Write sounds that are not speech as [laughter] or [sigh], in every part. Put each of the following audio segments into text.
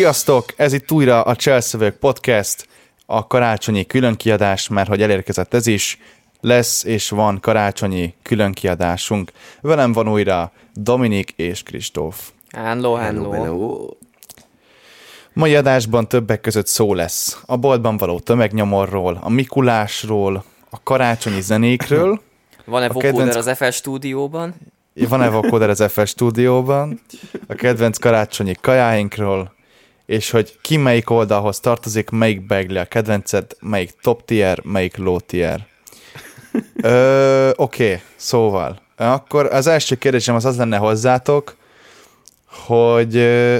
Sziasztok! Ez itt újra a Cselszövők Podcast, a karácsonyi különkiadás, mert hogy elérkezett ez is, lesz és van karácsonyi különkiadásunk. Velem van újra Dominik és Kristóf. Hello, hello. hello. Mai adásban többek között szó lesz a boltban való tömegnyomorról, a Mikulásról, a karácsonyi zenékről. Van-e vocoder kedvenc... az FL stúdióban? Van-e vocoder az FL stúdióban? A kedvenc karácsonyi kajáinkról, és hogy ki melyik oldalhoz tartozik, melyik begli a kedvenced, melyik top tier, melyik low tier. [laughs] Oké, okay, szóval. Akkor az első kérdésem az az lenne hozzátok, hogy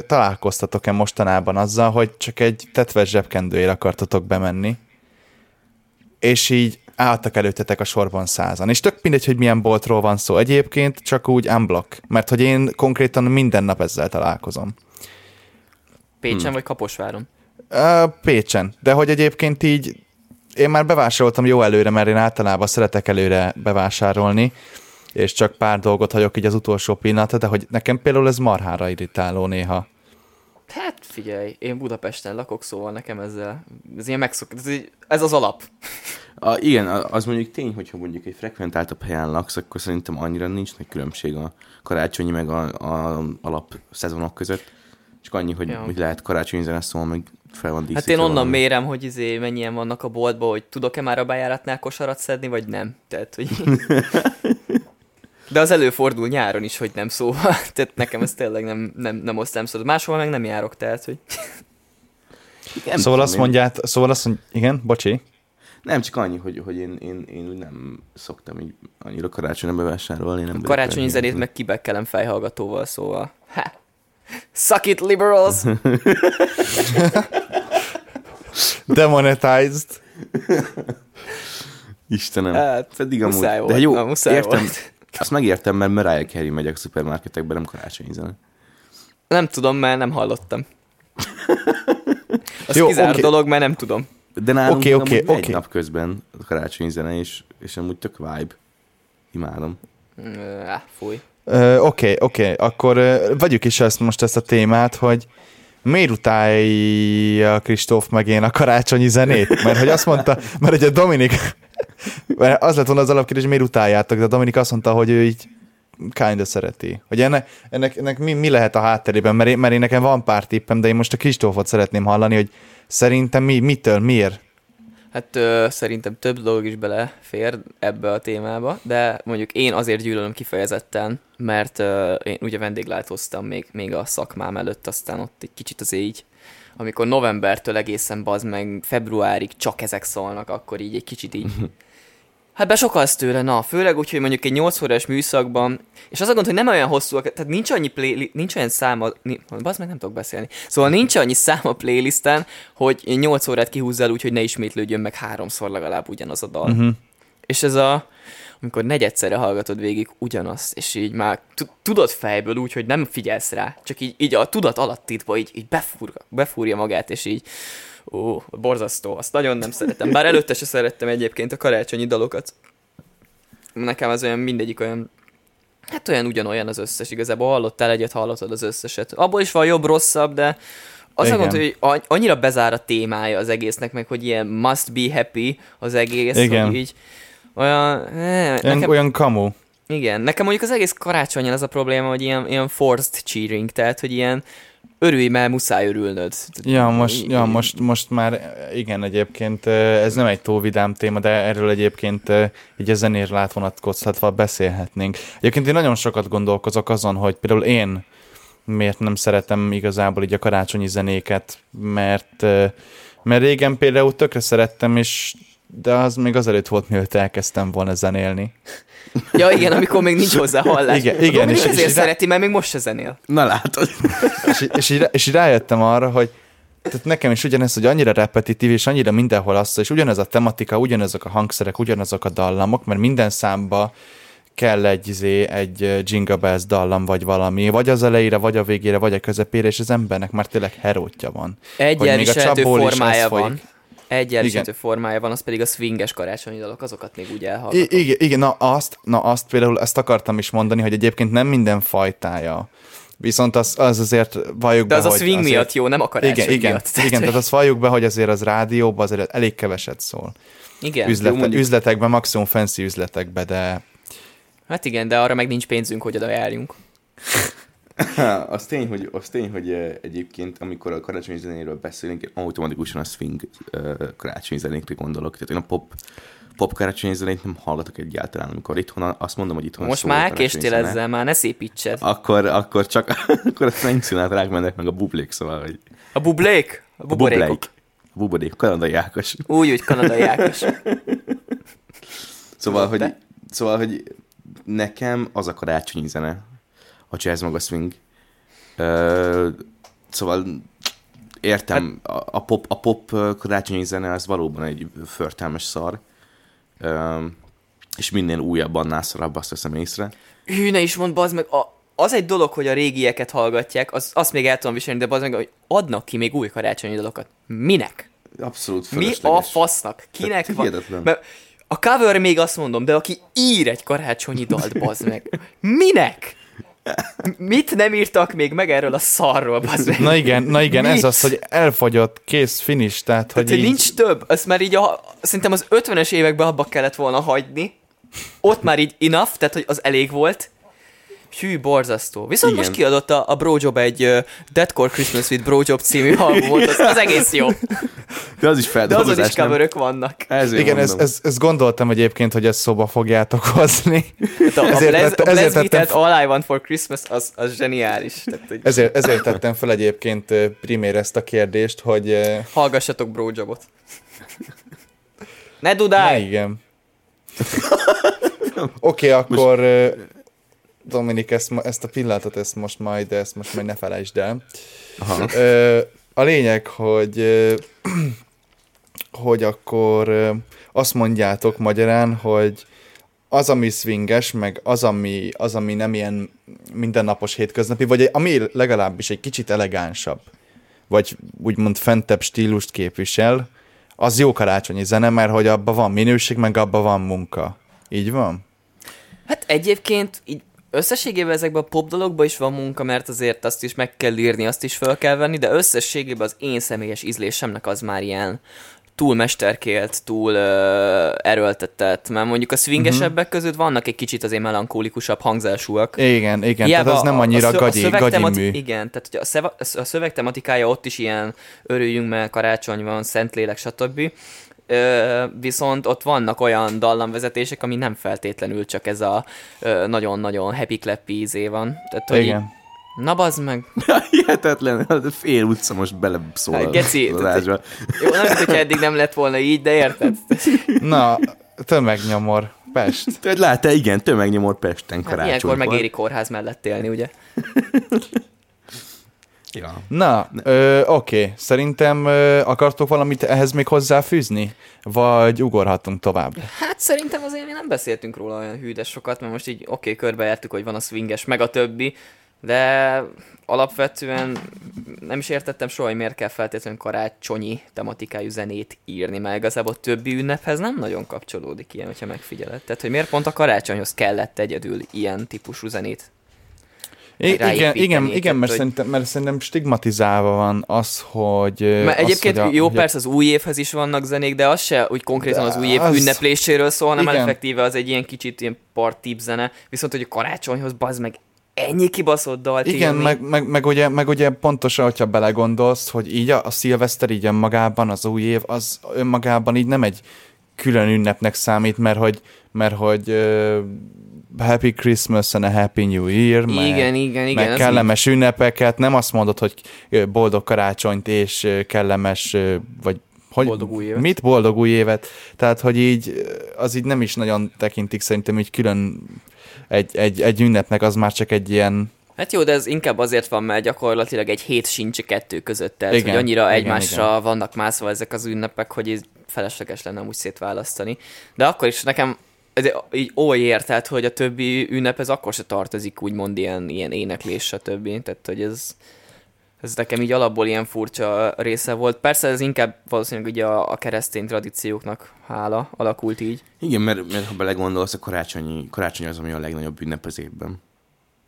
találkoztatok-e mostanában azzal, hogy csak egy tetves zsebkendőért akartatok bemenni, és így álltak előttetek a sorban százan. És tök mindegy, hogy milyen boltról van szó egyébként, csak úgy unblock, mert hogy én konkrétan minden nap ezzel találkozom. Pécsen hmm. vagy Kaposváron? Uh, Pécsen, de hogy egyébként így én már bevásároltam jó előre, mert én általában szeretek előre bevásárolni, és csak pár dolgot hagyok így az utolsó pillanatra, de hogy nekem például ez marhára irritáló néha. Hát figyelj, én Budapesten lakok, szóval nekem ezzel, ez ilyen megszok, ez, ez az alap. A, igen, az mondjuk tény, hogyha mondjuk egy frekventáltabb helyen laksz, akkor szerintem annyira nincs nagy különbség a karácsonyi meg a, a alap szezonok között. Csak annyi, hogy, ja. hogy lehet karácsonyi zene szól, meg fel van Hát én onnan valami. mérem, hogy izé mennyien vannak a boltban, hogy tudok-e már a bejáratnál kosarat szedni, vagy nem. Tehát, hogy... [laughs] De az előfordul nyáron is, hogy nem szóval. [laughs] Tehát nekem ez tényleg nem, nem, nem osztám szóval. Máshol meg nem járok, tehát, hogy... Igen, szóval azt mondját, szóval azt mondja, igen, bocsi. Nem, csak annyi, hogy, hogy én, én, én úgy nem szoktam így annyira karácsonyra bevásárolni. Nem karácsonyi zenét meg kibekkelem fejhallgatóval, szóval. Ha. Suck it, liberals! [laughs] Demonetized. Istenem. Hát, Pedig amúgy. Volt. De jó, Na, értem. Volt. Azt megértem, mert Mariah Carey megy a szupermarketekbe, nem karácsonyi zene. Nem tudom, mert nem hallottam. Az jó, kizár okay. dolog, mert nem tudom. De nálunk okay, okay, okay. egy nap közben a karácsonyi zene, és, és amúgy tök vibe. Imádom. Ah, fúj. Oké, uh, oké, okay, akkor uh, vegyük is ezt most ezt a témát, hogy miért utálja Kristóf meg én a karácsonyi zenét? Mert hogy azt mondta, mert ugye Dominik, mert az lett volna az alapkérdés, miért utáljátok, de Dominik azt mondta, hogy ő így kinda szereti. Hogy ennek, ennek, ennek mi, mi, lehet a hátterében, mert én, mert én nekem van pár tippem, de én most a Kristófot szeretném hallani, hogy szerintem mi, mitől, miért Hát ö, szerintem több dolog is belefér ebbe a témába, de mondjuk én azért gyűlölöm kifejezetten, mert ö, én ugye vendéglátóztam még, még a szakmám előtt, aztán ott egy kicsit az így, amikor novembertől egészen bazd meg februárig csak ezek szólnak, akkor így egy kicsit így [laughs] Hát besokalsz tőle, na, főleg úgy, hogy mondjuk egy 8 órás műszakban, és az a gond, hogy nem olyan hosszú, tehát nincs annyi play, nincs olyan száma, bazd meg nem tudok beszélni, szóval nincs annyi szám a playlisten, hogy 8 órát kihúzzál úgy, hogy ne ismétlődjön meg háromszor legalább ugyanaz a dal. Uh-huh. És ez a, amikor negyedszerre hallgatod végig ugyanazt, és így már tudod fejből úgy, hogy nem figyelsz rá, csak így, így a tudat alattitba így, így befúr, befúrja magát, és így Ó, borzasztó, azt nagyon nem szeretem. Bár előtte se szerettem egyébként a karácsonyi dalokat. Nekem az olyan mindegyik olyan Hát olyan ugyanolyan az összes, igazából hallottál egyet, hallottad az összeset. Abból is van jobb-rosszabb, de az a gond, hogy annyira bezár a témája az egésznek, meg hogy ilyen must be happy az egész, Igen. hogy így olyan... Eh, nekem, olyan kamu. Igen, nekem mondjuk az egész karácsonyon az a probléma, hogy ilyen, ilyen forced cheering, tehát hogy ilyen örülj, mert muszáj örülnöd. Ja, most, ja most, most már igen, egyébként ez nem egy túl vidám téma, de erről egyébként így a zenér látvonatkoztatva beszélhetnénk. Egyébként én nagyon sokat gondolkozok azon, hogy például én miért nem szeretem igazából így a karácsonyi zenéket, mert, mert régen például tökre szerettem, és de az még azelőtt volt, mielőtt elkezdtem volna zenélni. [laughs] Ja igen, amikor még nincs hozzá hallás. Igen, igen. És, ezért és szereti, mert még most se zenél. Na látod. és, és, és, és rájöttem arra, hogy tehát nekem is ugyanez, hogy annyira repetitív, és annyira mindenhol az, és ugyanez a tematika, ugyanezek a hangszerek, ugyanazok a dallamok, mert minden számba kell egy, izé, egy Jingle Bells dallam, vagy valami, vagy az elejére, vagy a végére, vagy a közepére, és az embernek már tényleg herótja van. Egy elviselhető formája van. Folyik egy erősítő formája van, az pedig a swinges karácsonyi dalok, azokat még úgy elhallgatom. igen, igen, na azt, na azt például ezt akartam is mondani, hogy egyébként nem minden fajtája Viszont az, az azért valljuk De be, az a hogy swing azért... miatt jó, nem a karácsony Igen, igen, miatt. igen, tehát azt valljuk be, hogy azért az rádióban azért elég keveset szól. igen. Üzlete, mondjuk- üzletekben, maximum fancy üzletekben, de Hát igen, de arra meg nincs pénzünk, hogy oda járjunk. [laughs] [laughs] az tény, hogy, az tény, hogy eh, egyébként, amikor a karácsonyi zenéről beszélünk, én automatikusan a swing uh, karácsonyi zenékre gondolok. Tehát én a pop, pop karácsonyi zenét nem hallgatok egyáltalán. Amikor itthon, azt mondom, hogy itthon Most a már elkéstél ezzel, már ne szépítsed. Akkor, akkor csak, [laughs] akkor a Frank Sinatra mennek meg a bublék, szóval, hogy A bublék? A buborékok. A buborék, kanadai Ákos. Úgy, úgy kanadai Ákos. [laughs] Szóval, hogy, szóval, hogy nekem az a karácsonyi zene, a jazz meg a swing. Ö, szóval értem, Hát- a, pop, a pop karácsonyi zene az valóban egy förtelmes szar. Ö, és minél újabb, annál szarabb, azt veszem észre. Hű, ne is mond, bazd meg, a, az egy dolog, hogy a régieket hallgatják, az, azt még el tudom viselni, de bazd meg, hogy adnak ki még új karácsonyi dalokat. Minek? Abszolút Mi a fasznak? Kinek Tehát van? hihetetlen. Mert a cover még azt mondom, de aki ír egy karácsonyi dalt, bazd meg. Minek? Mit nem írtak még meg erről a szarról, bazd na igen, na igen, ez Mit? az, hogy elfogyott, kész, finish, tehát, hogy Tehát, hogy így, nincs több, azt már így a, szerintem az 50-es években abba kellett volna hagyni. Ott már így enough, tehát hogy az elég volt. Hű, borzasztó. Viszont Igen. most kiadott a, a Brojob egy uh, Deadcore Christmas with Brojob című albumot, az, az egész jó. De az is De feldolgozás, azon is coverök vannak. Ezért igen, ez, mondom. ez, ez, gondoltam egyébként, hogy ezt szóba fogjátok hozni. Hát a, a Ezért Blaz, tettem- a ezért tettem- Beat-et All I Want for Christmas, az, az zseniális. Tehát, hogy Ezért, ezért tettem fel egyébként primér ezt a kérdést, hogy hallgassatok Brojobot. Ne ne, dudálj! igen. [laughs] Oké, okay, akkor ö, Dominik, ezt, ezt a pillanatot, ezt most majd, de ezt most majd ne felejtsd el. Aha. Ö, a lényeg, hogy [clears throat] hogy akkor azt mondjátok magyarán, hogy az, ami swinges, meg az, ami, az, ami nem ilyen mindennapos hétköznapi, vagy ami legalábbis egy kicsit elegánsabb, vagy úgymond fentebb stílust képvisel, az jó karácsonyi zene, mert hogy abban van minőség, meg abban van munka. Így van? Hát egyébként így összességében ezekben a pop dologban is van munka, mert azért azt is meg kell írni, azt is fel kell venni, de összességében az én személyes ízlésemnek az már ilyen túl mesterkélt, túl uh, erőltetett, mert mondjuk a swingesebbek Mhm. között vannak egy kicsit azért melankólikusabb hangzásúak. Igen, igen, Hiába tehát az nem annyira a, szö- gagyi, a gagyi temati- mű. Igen, tehát hogy a, szeva, a szöveg tematikája ott is ilyen örüljünk, mert karácsony van, Szentlélek, stb. Ö, viszont ott vannak olyan dallamvezetések, ami nem feltétlenül csak ez a ö, nagyon-nagyon happy clappy ízé van. Tehát, hogy Igen. Így, na bazd meg. [laughs] Hihetetlen, a fél utca most beleszól Hát, a geci, adásba. Jó, nem, hogyha eddig nem lett volna így, de érted? [laughs] Na, tömegnyomor, Pest. Tehát látta, igen, tömegnyomor Pesten Hát karácsonykor. ilyenkor megéri kórház mellett élni, ugye? [laughs] Ja. Na, oké, szerintem ö, akartok valamit ehhez még hozzáfűzni? Vagy ugorhatunk tovább? Hát szerintem azért mi nem beszéltünk róla olyan hű, de sokat, mert most így oké, okay, körbejártuk, hogy van a swinges, meg a többi, de alapvetően nem is értettem soha, hogy miért kell feltétlenül karácsonyi tematikájú zenét írni, mert igazából a többi ünnephez nem nagyon kapcsolódik ilyen, hogyha megfigyeled. Tehát, hogy miért pont a karácsonyhoz kellett egyedül ilyen típusú zenét igen, igen, igen mert, hogy- szerintem, mert szerintem stigmatizálva van az, hogy... ö, Mert az, egyébként hogy a, jó, hogy persze az új évhez is vannak zenék, de az se úgy konkrétan az új év Az- ünnepléséről szól, hanem igen. effektíve az egy ilyen kicsit ilyen partip zene, viszont hogy a karácsonyhoz bazd meg ennyi kibaszott dalt Igen, írni. meg, meg, meg, ugye, meg ugye pontosan, hogyha belegondolsz, hogy így a, a szilveszter így önmagában, az új év, az önmagában így nem egy külön ünnepnek számít, mert hogy, mert hogy uh, Happy Christmas and a Happy New Year, meg, Igen, igen, igen. meg kellemes ünnepeket, nem azt mondod, hogy boldog karácsonyt és kellemes, vagy hogy, Boldog új évet. Mit boldog új évet? Tehát, hogy így, az így nem is nagyon tekintik szerintem így külön egy, egy, egy ünnepnek, az már csak egy ilyen Hát jó, de ez inkább azért van, mert gyakorlatilag egy hét sincs a kettő között, tehát Igen, hogy annyira igen, egymásra igen. vannak mászva ezek az ünnepek, hogy ez felesleges lenne úgy szétválasztani. De akkor is nekem ez így óér, tehát hogy a többi ünnep ez akkor se tartozik úgymond ilyen, ilyen éneklés, stb. Tehát, hogy ez, ez nekem így alapból ilyen furcsa része volt. Persze ez inkább valószínűleg ugye a, a keresztény tradícióknak hála alakult így. Igen, mert, mert ha belegondolsz, a karácsonyi, karácsony az, ami a legnagyobb ünnep az évben.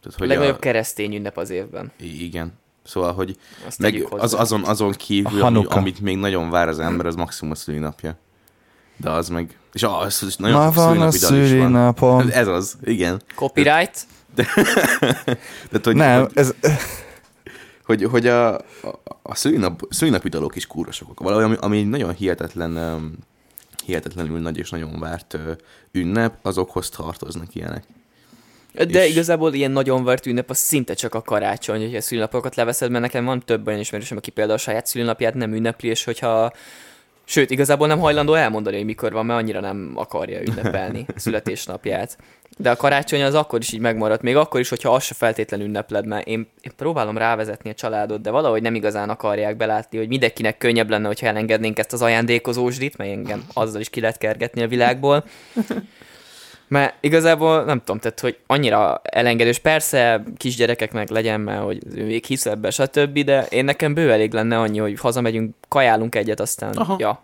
Tehát, hogy a legnagyobb a... keresztény ünnep az évben. Igen. Szóval, hogy Azt meg az, azon, azon kívül, ami, amit még nagyon vár az ember, az maximum a szülinapja. De az meg... És az, az nagyon Ma van a szülinapom. [laughs] Ez az, igen. Copyright? De, [laughs] de, hogy, Nem, hogy, ez... [laughs] Hogy, hogy a, a, a szülinap, szülinapi dalok is kúra sokak. Valami, ami, ami nagyon hihetetlen, um, hihetetlenül nagy és nagyon várt uh, ünnep, azokhoz tartoznak ilyenek. De és... igazából ilyen nagyon várt ünnep az szinte csak a karácsony, hogy a szülinapokat leveszed, mert nekem van több olyan ismerősöm, aki például a saját szülinapját nem ünnepli, és hogyha Sőt, igazából nem hajlandó elmondani, hogy mikor van, mert annyira nem akarja ünnepelni [laughs] születésnapját. De a karácsony az akkor is így megmaradt, még akkor is, hogyha azt se feltétlenül ünnepled, mert én, én próbálom rávezetni a családot, de valahogy nem igazán akarják belátni, hogy mindenkinek könnyebb lenne, hogyha elengednénk ezt az ajándékozósdit, mert engem azzal is ki lehet kergetni a világból. Mert igazából nem tudom, tehát, hogy annyira elengedős, persze kisgyerekek meg legyen, mert hogy ő még hisz ebbe, stb., de én nekem bő elég lenne annyi, hogy hazamegyünk, kajálunk egyet, aztán Aha. ja.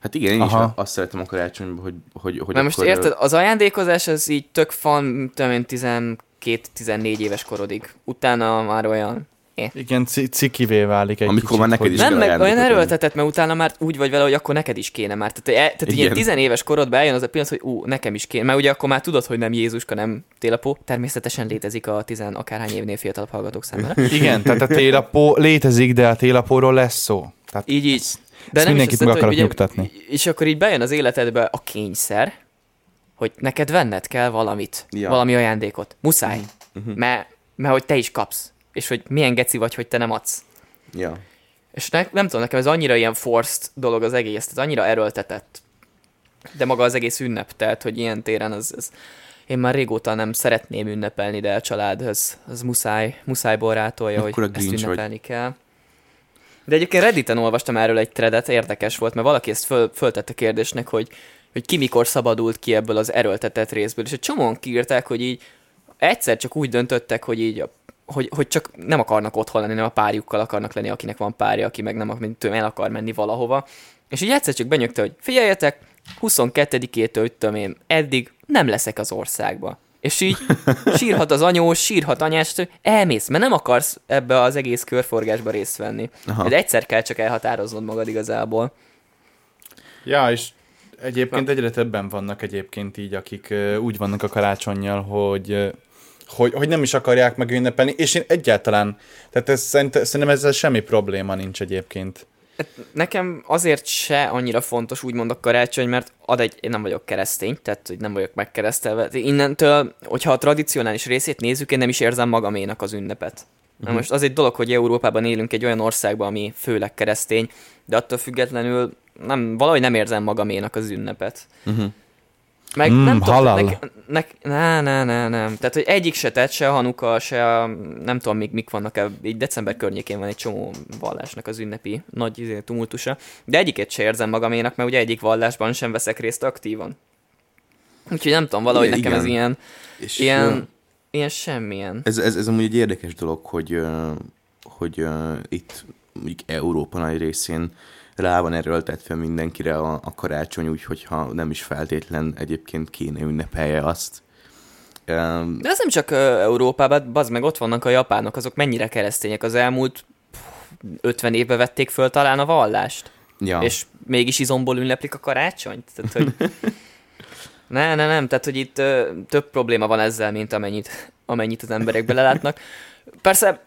Hát igen, én Aha. is azt szeretem a karácsonyban, hogy, hogy, hogy Mert most érted, az ajándékozás az így tök fan, tudom én, 12-14 éves korodig. Utána már olyan igen, cikivé válik egy Amikor kicsit, már neked is Nem, meg olyan erőltetett, mert utána már úgy vagy vele, hogy akkor neked is kéne már. Tehát, e, tehát ilyen tizenéves korodban eljön az a pillanat, hogy ú, nekem is kéne. Mert ugye akkor már tudod, hogy nem Jézuska, nem télapó. Természetesen létezik a tizen akárhány évnél fiatalabb hallgatók számára. [laughs] Igen, tehát a télapó létezik, de a télapóról lesz szó. Tehát így, így. De nem mindenkit meg akarok ugye, nyugtatni. És akkor így bejön az életedbe a kényszer, hogy neked venned kell valamit, ja. valami ajándékot. Muszáj. Uh-huh. Mert, mert hogy te is kapsz és hogy milyen geci vagy, hogy te nem adsz. Ja. És ne, nem tudom, nekem ez annyira ilyen forced dolog az egész, ez annyira erőltetett. De maga az egész ünnep, tehát, hogy ilyen téren az, az én már régóta nem szeretném ünnepelni, de a család az, az muszáj, muszáj borátolja, hogy ezt ünnepelni vagy. kell. De egyébként Redditen olvastam erről egy threadet, érdekes volt, mert valaki ezt föl, föltette kérdésnek, hogy, hogy ki mikor szabadult ki ebből az erőltetett részből, és egy csomóan kiírták, hogy így egyszer csak úgy döntöttek, hogy így a hogy, hogy csak nem akarnak otthon lenni, nem a párjukkal akarnak lenni, akinek van párja, aki meg nem mint el akar menni valahova. És így egyszer csak benyögte, hogy figyeljetek, 22-től, tudom én, eddig nem leszek az országba. És így [laughs] sírhat az anyós, sírhat anyás, hogy elmész, mert nem akarsz ebbe az egész körforgásba részt venni. Aha. De egyszer kell csak elhatároznod magad igazából. Ja, és egyébként egyre többen vannak egyébként így, akik úgy vannak a karácsonyjal, hogy hogy, hogy nem is akarják megünnepelni, és én egyáltalán, tehát ez, szerint, szerintem ezzel semmi probléma nincs egyébként. Hát nekem azért se annyira fontos úgymond a karácsony, mert ad egy, én nem vagyok keresztény, tehát hogy nem vagyok megkeresztelve. Innentől, hogyha a tradicionális részét nézzük, én nem is érzem magaménak az ünnepet. Na mhm. most az egy dolog, hogy Európában élünk egy olyan országban, ami főleg keresztény, de attól függetlenül nem, valahogy nem érzem magaménak az ünnepet. Uh-huh. Meg mm, nem halal. tudom, ne, ne, ne, ne, nem. Tehát, hogy egyik se tett, se a Hanuka, se a, nem tudom, mik, mik vannak, -e, így december környékén van egy csomó vallásnak az ünnepi nagy izé, tumultusa, de egyiket se érzem magaménak, mert ugye egyik vallásban sem veszek részt aktívan. Úgyhogy nem tudom, valahogy igen, nekem igen. ez ilyen, És ilyen, uh, ilyen semmilyen. Ez, ez, ez amúgy egy érdekes dolog, hogy, uh, hogy uh, itt mondjuk Európa nagy részén rá van erőltetve mindenkire a, a karácsony, úgyhogy ha nem is feltétlen egyébként kéne ünnepelje azt. De ez nem csak Európában, bazd meg ott vannak a japánok, azok mennyire keresztények az elmúlt 50 évben vették föl talán a vallást. Ja. És mégis izomból ünneplik a karácsonyt. Tehát, hogy... [laughs] ne, ne, nem, tehát hogy itt uh, több probléma van ezzel, mint amennyit, amennyit az emberek belelátnak. Persze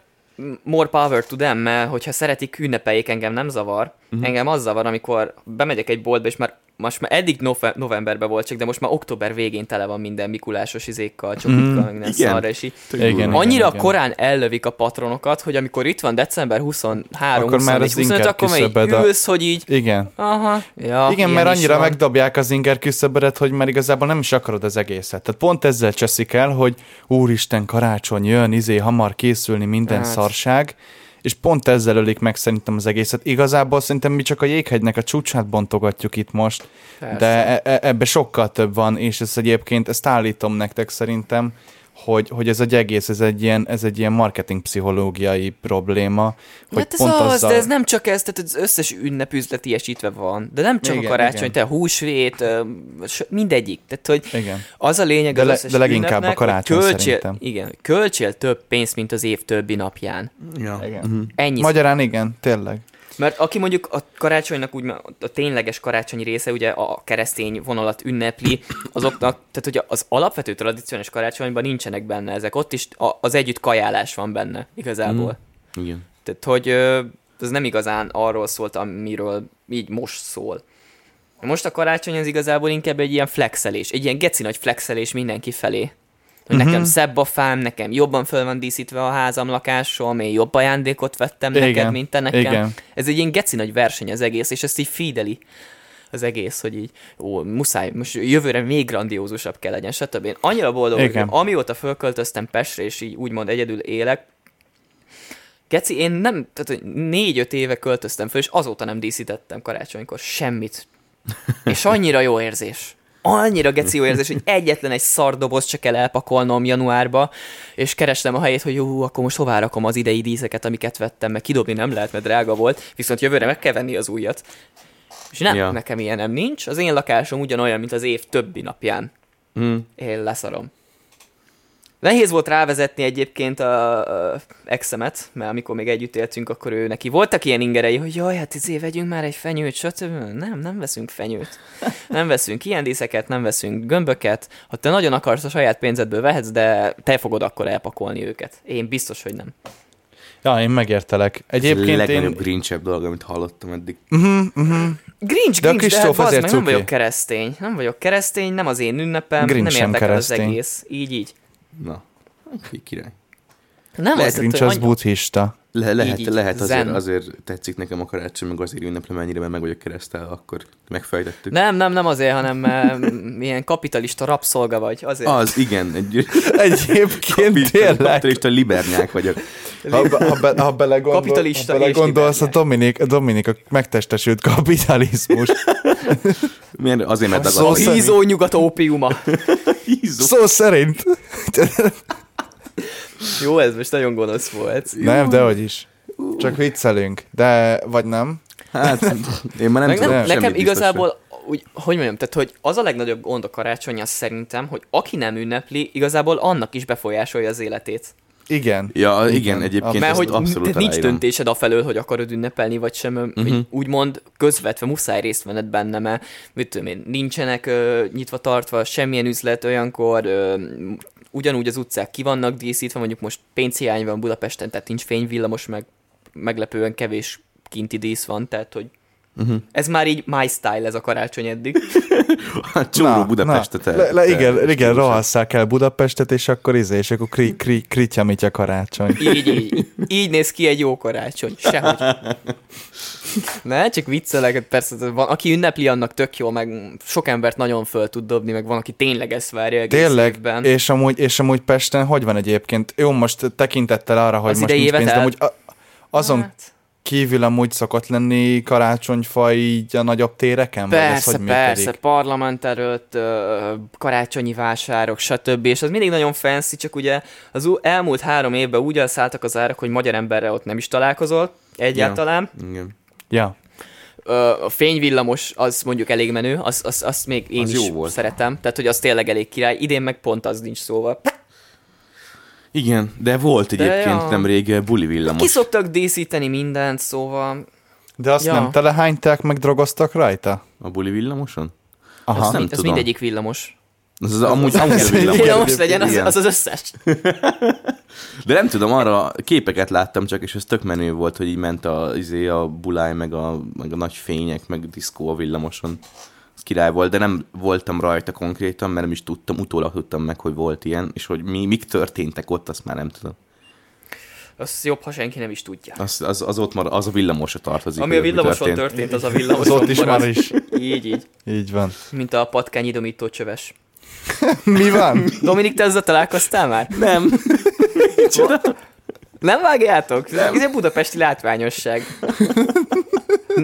more power to them, mert hogyha szeretik, ünnepeljék, engem nem zavar. Uh-huh. Engem az zavar, amikor bemegyek egy boltba, és már most már eddig nove- novemberben volt csak, de most már október végén tele van minden mikulásos izékkal, csokikkal, mm, meg minden szarra, és így igen, annyira igen, korán igen. ellövik a patronokat, hogy amikor itt van december 23, akkor 24, már az 25, akkor már ülsz, a... hogy így... Igen. Aha. Ja, igen, mert annyira van. megdobják az inger küszöbödet, hogy már igazából nem is akarod az egészet. Tehát pont ezzel cseszik el, hogy úristen, karácsony jön, izé, hamar készülni minden hát. szarság, és pont ezzel ölik meg szerintem az egészet. Igazából szerintem mi csak a jéghegynek a csúcsát bontogatjuk itt most, Persze. de e- ebbe sokkal több van, és ez egyébként, ezt állítom nektek szerintem, hogy, hogy ez egy egész, ez egy ilyen, ez egy ilyen marketing pszichológiai probléma. Hogy hát ez pont az, azzal... de ez nem csak ez, tehát az összes ünnep üzletiesítve van. De nem csak igen, a karácsony, te húsvét, mindegyik. Tehát, hogy igen. az a lényeg de, az le, összes de leginkább a karácsony költsél, szerintem. Igen, költsél több pénzt, mint az év többi napján. Ja. Igen. Uh-huh. Ennyi. Magyarán igen, tényleg. Mert aki mondjuk a karácsonynak úgy, a tényleges karácsonyi része, ugye a keresztény vonalat ünnepli, azoknak, tehát hogy az alapvető tradíciós karácsonyban nincsenek benne ezek. Ott is az együtt kajálás van benne, igazából. Mm. Igen. Tehát, hogy ez nem igazán arról szólt, amiről így most szól. Most a karácsony az igazából inkább egy ilyen flexelés, egy ilyen geci nagy flexelés mindenki felé. Hogy uh-huh. nekem szebb a fám, nekem jobban föl van díszítve a házam, lakásom, én jobb ajándékot vettem Igen. neked, mint te nekem. Igen. Ez egy ilyen geci nagy verseny az egész, és ezt így fideli az egész, hogy így, ó, muszáj, most jövőre még grandiózusabb kell legyen, stb. Én annyira boldog vagyok, amióta fölköltöztem Pestre, és így úgymond egyedül élek, Geci, én nem, tehát négy-öt éve költöztem föl, és azóta nem díszítettem karácsonykor semmit. [laughs] És annyira jó érzés annyira geci jó érzés, hogy egyetlen egy szardoboz csak kell elpakolnom januárba, és kerestem a helyét, hogy jó, akkor most hová rakom az idei díszeket, amiket vettem, meg kidobni nem lehet, mert drága volt, viszont jövőre meg kell venni az újat. És nem, ja. nekem ilyen nem nincs. Az én lakásom ugyanolyan, mint az év többi napján. Mm. Én leszarom. Nehéz volt rávezetni egyébként a, a exemet, mert amikor még együtt éltünk, akkor ő neki voltak ilyen ingerei, hogy jaj, hát izé, vegyünk már egy fenyőt, stb. Nem, nem veszünk fenyőt. Nem veszünk ilyen díszeket, nem veszünk gömböket. Ha te nagyon akarsz, a saját pénzedből vehetsz, de te fogod akkor elpakolni őket. Én biztos, hogy nem. Ja, én megértelek. Egyébként Ez a legnagyobb én... grinch dolog, amit hallottam eddig. Uh-huh, uh-huh. Grinch, de Grinch, de, de meg, nem vagyok keresztény. Nem vagyok keresztény, nem az én ünnepem, Grinch nem értek az egész. Így, így. Na, király. Nem lehet, az buddhista. Le, lehet, így, lehet azért, azért tetszik nekem a karácsony, meg azért ünneplem ennyire, mert meg vagyok keresztel, akkor megfejtettük. Nem, nem, nem azért, hanem milyen kapitalista rabszolga vagy. Azért. Az, igen. Egy, Egyébként tényleg. Kapitalista libernyák vagyok. Ha, ha, be, ha belegondol, kapitalista ha belegondolsz, a Dominik, a Dominik a megtestesült kapitalizmus. [laughs] Milyen, azért, mert a, a hízó nyugat ópiuma. [laughs] hízó. Szó szerint. Jó, ez most nagyon gonosz volt. Nem, de hogy is. Csak viccelünk. De, vagy nem? Hát, én már nem Meg tudom, nem, Nekem igazából, úgy, hogy mondjam, tehát hogy az a legnagyobb gond a karácsony az szerintem, hogy aki nem ünnepli, igazából annak is befolyásolja az életét. Igen. Ja, igen, igen egyébként Mert hogy abszolút nincs döntésed afelől, hogy akarod ünnepelni, vagy sem. Uh-huh. Úgymond közvetve muszáj részt venned benne, mert mit tudom én, nincsenek ö, nyitva tartva semmilyen üzlet olyankor, ö, ugyanúgy az utcák ki vannak díszítve, mondjuk most pénzhiány van Budapesten, tehát nincs fényvillamos, meg meglepően kevés kinti dísz van, tehát hogy Uh-huh. Ez már így my style, ez a karácsony eddig. [laughs] Csóró Budapestet el. Le, le, igen, igen rohasszák el Budapestet, és akkor izé, és akkor kri, kri, kritya a karácsony. Így, így. Így néz ki egy jó karácsony. Sehogy. Ne, csak viccelek, hát persze van, aki ünnepli, annak tök jó, meg sok embert nagyon föl tud dobni, meg van, aki tényleg ezt várja egész Tényleg, évben. És amúgy, és amúgy Pesten hogy van egyébként? Jó, most tekintettel arra, hogy Az most nincs pénz, de amúgy azon hát kívül amúgy szokott lenni karácsonyfa így a nagyobb téreken? Persze, vagy ez hogy persze, parlament előtt, karácsonyi vásárok, stb. És az mindig nagyon fancy, csak ugye az elmúlt három évben úgy elszálltak az árak, hogy magyar emberre ott nem is találkozol egyáltalán. Ja. Igen. Ja. A fényvillamos az mondjuk elég menő, azt az, az még én az is jó volt. szeretem, tehát hogy az tényleg elég király. Idén meg pont az nincs szóval. Igen, de volt egyébként ja. nemrég buli villamos. Ki szoktak díszíteni mindent, szóval... De azt ja. nem telehányták, meg drogoztak rajta? A buli villamoson? Aha. Azt nem ez tudom. mindegyik villamos. Az, az, amúgy, amúgy villamos. villamos legyen, az, az az összes. [laughs] De nem tudom, arra képeket láttam csak, és ez tök menő volt, hogy így ment a, izé, a buláj, meg a, meg a nagy fények, meg a diszkó a villamoson király volt, de nem voltam rajta konkrétan, mert nem is tudtam, utólag tudtam meg, hogy volt ilyen, és hogy mi, mik történtek ott, azt már nem tudom. Az jobb, ha senki nem is tudja. Az, az, az ott mar, az a villamosra tartozik. Ami a villamoson történt. történt, az a [laughs] villamoson Az ott is már is. Így, így. Így van. Mint a patkány idomító csöves. [laughs] Mi van? Dominik, te ezzel találkoztál már? Nem. [laughs] Nem vágjátok? Nem. Ez egy budapesti látványosság.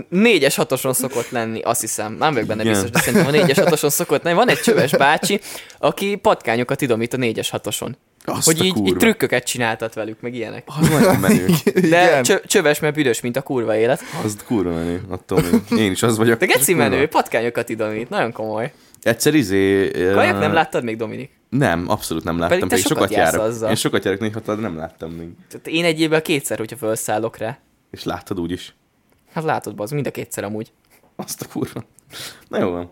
Négyes hatoson szokott lenni, azt hiszem. Nem vagyok benne biztos, de szerintem a négyes hatoson szokott lenni. Van egy csöves [laughs] bácsi, aki patkányokat idomít a négyes hatoson. Azt hogy így, így trükköket csináltat velük, meg ilyenek. Az nagyon menő. [laughs] De Igen. csö- csöves, mert büdös, mint a kurva élet. Az kurva menő. Attól. Én is az vagyok. De geci menő, patkányokat idomít, nagyon komoly. Egyszer izé... Kajak nem láttad még, Dominik? Nem, abszolút nem láttam. Pedig te sokat sokat járok. azzal. Én sokat járok néha, de nem láttam még. Tehát én egy évben kétszer, hogyha felszállok rá. És láttad úgy is. Hát látod, az mind a kétszer amúgy. Azt a kurva. Na jó van.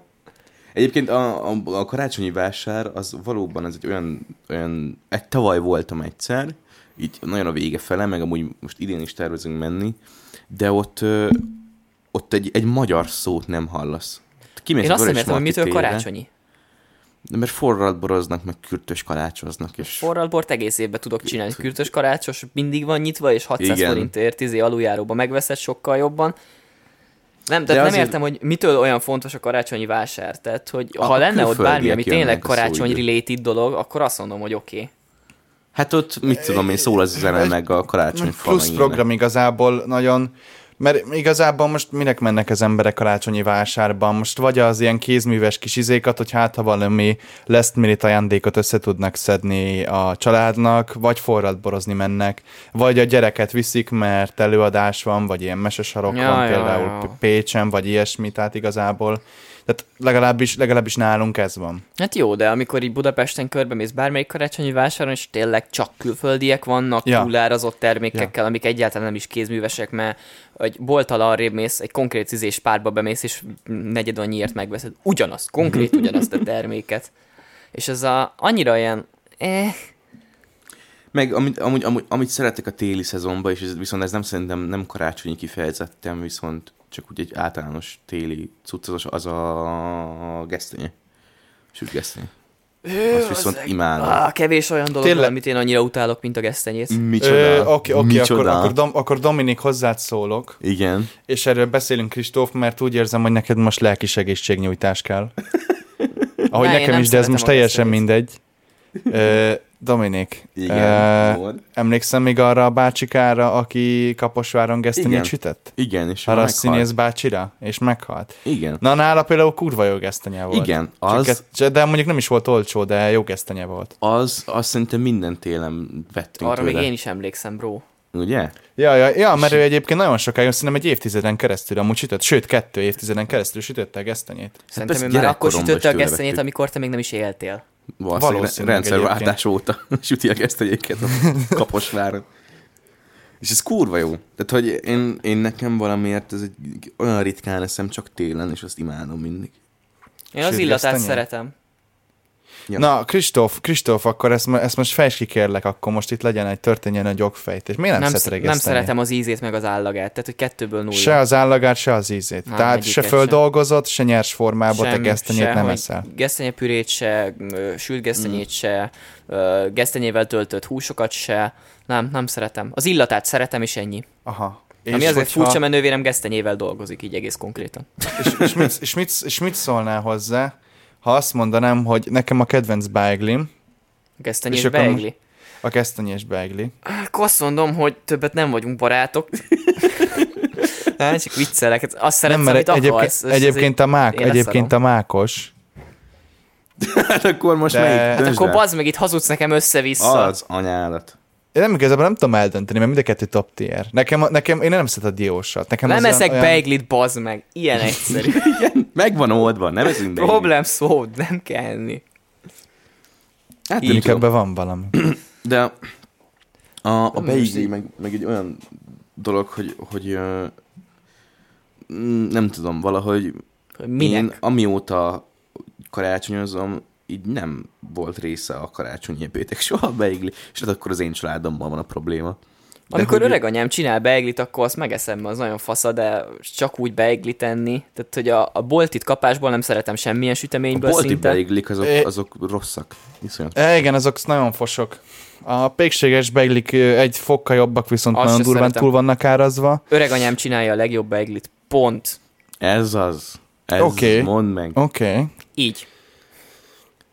Egyébként a, a, a karácsonyi vásár az valóban ez egy olyan, olyan egy tavaly voltam egyszer, így nagyon a vége fele, meg amúgy most idén is tervezünk menni, de ott, ö, ott egy, egy magyar szót nem hallasz. Kimész Én azt nem értem, hogy mitől karácsonyi. De Mert forralt boroznak, meg kürtös karácsoznak, és Forralbort egész évben tudok csinálni. Kürtös karácsos mindig van nyitva, és 600 Igen. forintért izé aluljáróba megveszed sokkal jobban. Nem, De de nem azért- értem, hogy mitől olyan fontos a karácsonyi vásár. Tehát, hogy A- ha a lenne ott bármi, ami tényleg karácsony related dolog, akkor azt mondom, hogy oké. Okay. hát ott mit tudom én, szól az zene, meg a karácsony plusz program igazából nagyon, mert igazából most minek mennek az emberek karácsonyi vásárban? Most vagy az ilyen kézműves kis izékat, hogy hát ha valami last minute ajándékot össze tudnak szedni a családnak, vagy forralt borozni mennek, vagy a gyereket viszik, mert előadás van, vagy ilyen mesesarok Ja, van ja, például ja. Pécsen, vagy ilyesmi, tehát igazából tehát legalábbis, legalábbis nálunk ez van. Hát jó, de amikor így Budapesten körbemész bármelyik karácsonyi vásáron, és tényleg csak külföldiek vannak, ja. túlárazott termékekkel, ja. amik egyáltalán nem is kézművesek, mert egy bolttal arrébb mész, egy konkrét izés párba bemész, és negyed annyiért megveszed ugyanazt, konkrét [laughs] ugyanazt a terméket. És ez a, annyira ilyen, eh, Meg amit, amúgy, amúgy, amit szeretek a téli szezonban, és ez, viszont ez nem szerintem nem karácsonyi kifejezetten, viszont csak úgy egy általános téli cucc, az, a gesztenye. Sőt, gesztenye. Azt viszont imádom. ah, kevés olyan dolog, Tényleg- amit én annyira utálok, mint a gesztenyész. Micsoda. Oké, oké, Micsoda. akkor, akkor, Dom, akkor Dominik hozzád szólok, Igen. és erről beszélünk, Kristóf, mert úgy érzem, hogy neked most lelki segítségnyújtás kell. [laughs] Ahogy Ne, én nekem is, de ez most teljesen gesztenyét. mindegy. Ö, Dominik, Igen. volt. emlékszem még arra a bácsikára, aki Kaposváron gesztenyét sütett? Igen, és Arra a színész bácsira? És meghalt. Igen. Na, nála például kurva jó gesztenye volt. Igen, Csak az, ez- de mondjuk nem is volt olcsó, de jó gesztenye volt. az, azt szerintem minden télen vettünk Arra tőle. még én is emlékszem, bro. Ugye? Ja, ja, ja, mert ő egyébként nagyon sokáig, szerintem egy évtizeden keresztül amúgy sütött, sőt, kettő évtizeden keresztül sütötte a gesztenyét. Szerintem persze ő már akkor sütötte a gesztenyét, vettük. amikor te még nem is éltél. Valószínűleg rendszerváltás óta [laughs] süti a gesztenyéket a [laughs] Kaposváron. És ez kurva jó. Tehát, hogy én, én nekem valamiért ez egy olyan ritkán eszem csak télen, és azt imádom mindig. Én az Sőt, illatát gesztenye? szeretem. Ja. Na, Kristóf, Kristóf, akkor ezt, ezt most fel is kikérlek, akkor most itt legyen egy történjen egy jogfejtés. Miért nem, Nem, nem, sz- szereted nem szeretem az ízét meg az állagát, tehát hogy kettőből nulla. Se az állagát, se az ízét. Nem, Tehát se földolgozott, se nyers formában te gesztenyét se, nem eszel. Gesztenyepürét se, sült gesztenyét se, ö, gesztenyével töltött húsokat se. Nem, nem szeretem. Az illatát szeretem, és ennyi. Aha. És Ami azért hogyha- furcsa, mert nővérem gesztenyével dolgozik, így egész konkrétan. és, és, mit, és, mit, és mit szólnál hozzá, ha azt mondanám, hogy nekem a kedvenc beiglim, Gesztenyés És akkor beigli. a kesztenyés beigli. Akkor azt mondom, hogy többet nem vagyunk barátok. [laughs] nem, csak viccelek. Hát Azt szeretsz, Nem, mert amit egyébként, akarsz. egyébként, a mák, én egyébként a mákos, [laughs] Hát akkor most De- melyik? Hát akkor bazd meg, itt hazudsz nekem össze-vissza. Az anyádat. Én nem igazából nem tudom eldönteni, mert mind a kettő top tier. Nekem, nekem én nem szeretem a diósat. Nekem Nem eszek olyan- beiglit, bazd meg. Ilyen egyszerű. [laughs] Megvan oldva, nem ezünk be. Problem szó, nem kell enni. Hát Így ebben van valami. [clears throat] De a, a beigli meg, meg egy olyan dolog, hogy, hogy mm, nem tudom, valahogy Hogy Minek? én amióta karácsonyozom, így nem volt része a karácsonyi ebédek soha a beigli, és hát akkor az én családommal van a probléma. De Amikor hogy- öreg anyám csinál beiglit, akkor azt megeszem, az nagyon fasza, de csak úgy beiglit enni. Tehát, hogy a, a boltit kapásból nem szeretem semmilyen A süteményből bolti szinte. beiglik, azok, É- azok rosszak. Iszonyat. E, igen, azok nagyon fosok. A pékséges beiglik egy fokkal jobbak, viszont Azt nagyon durván szeretem. túl vannak árazva. Öreg anyám csinálja a legjobb beiglit. Pont. Ez az. Ez Oké. mondd meg. Oké. Okay. Így.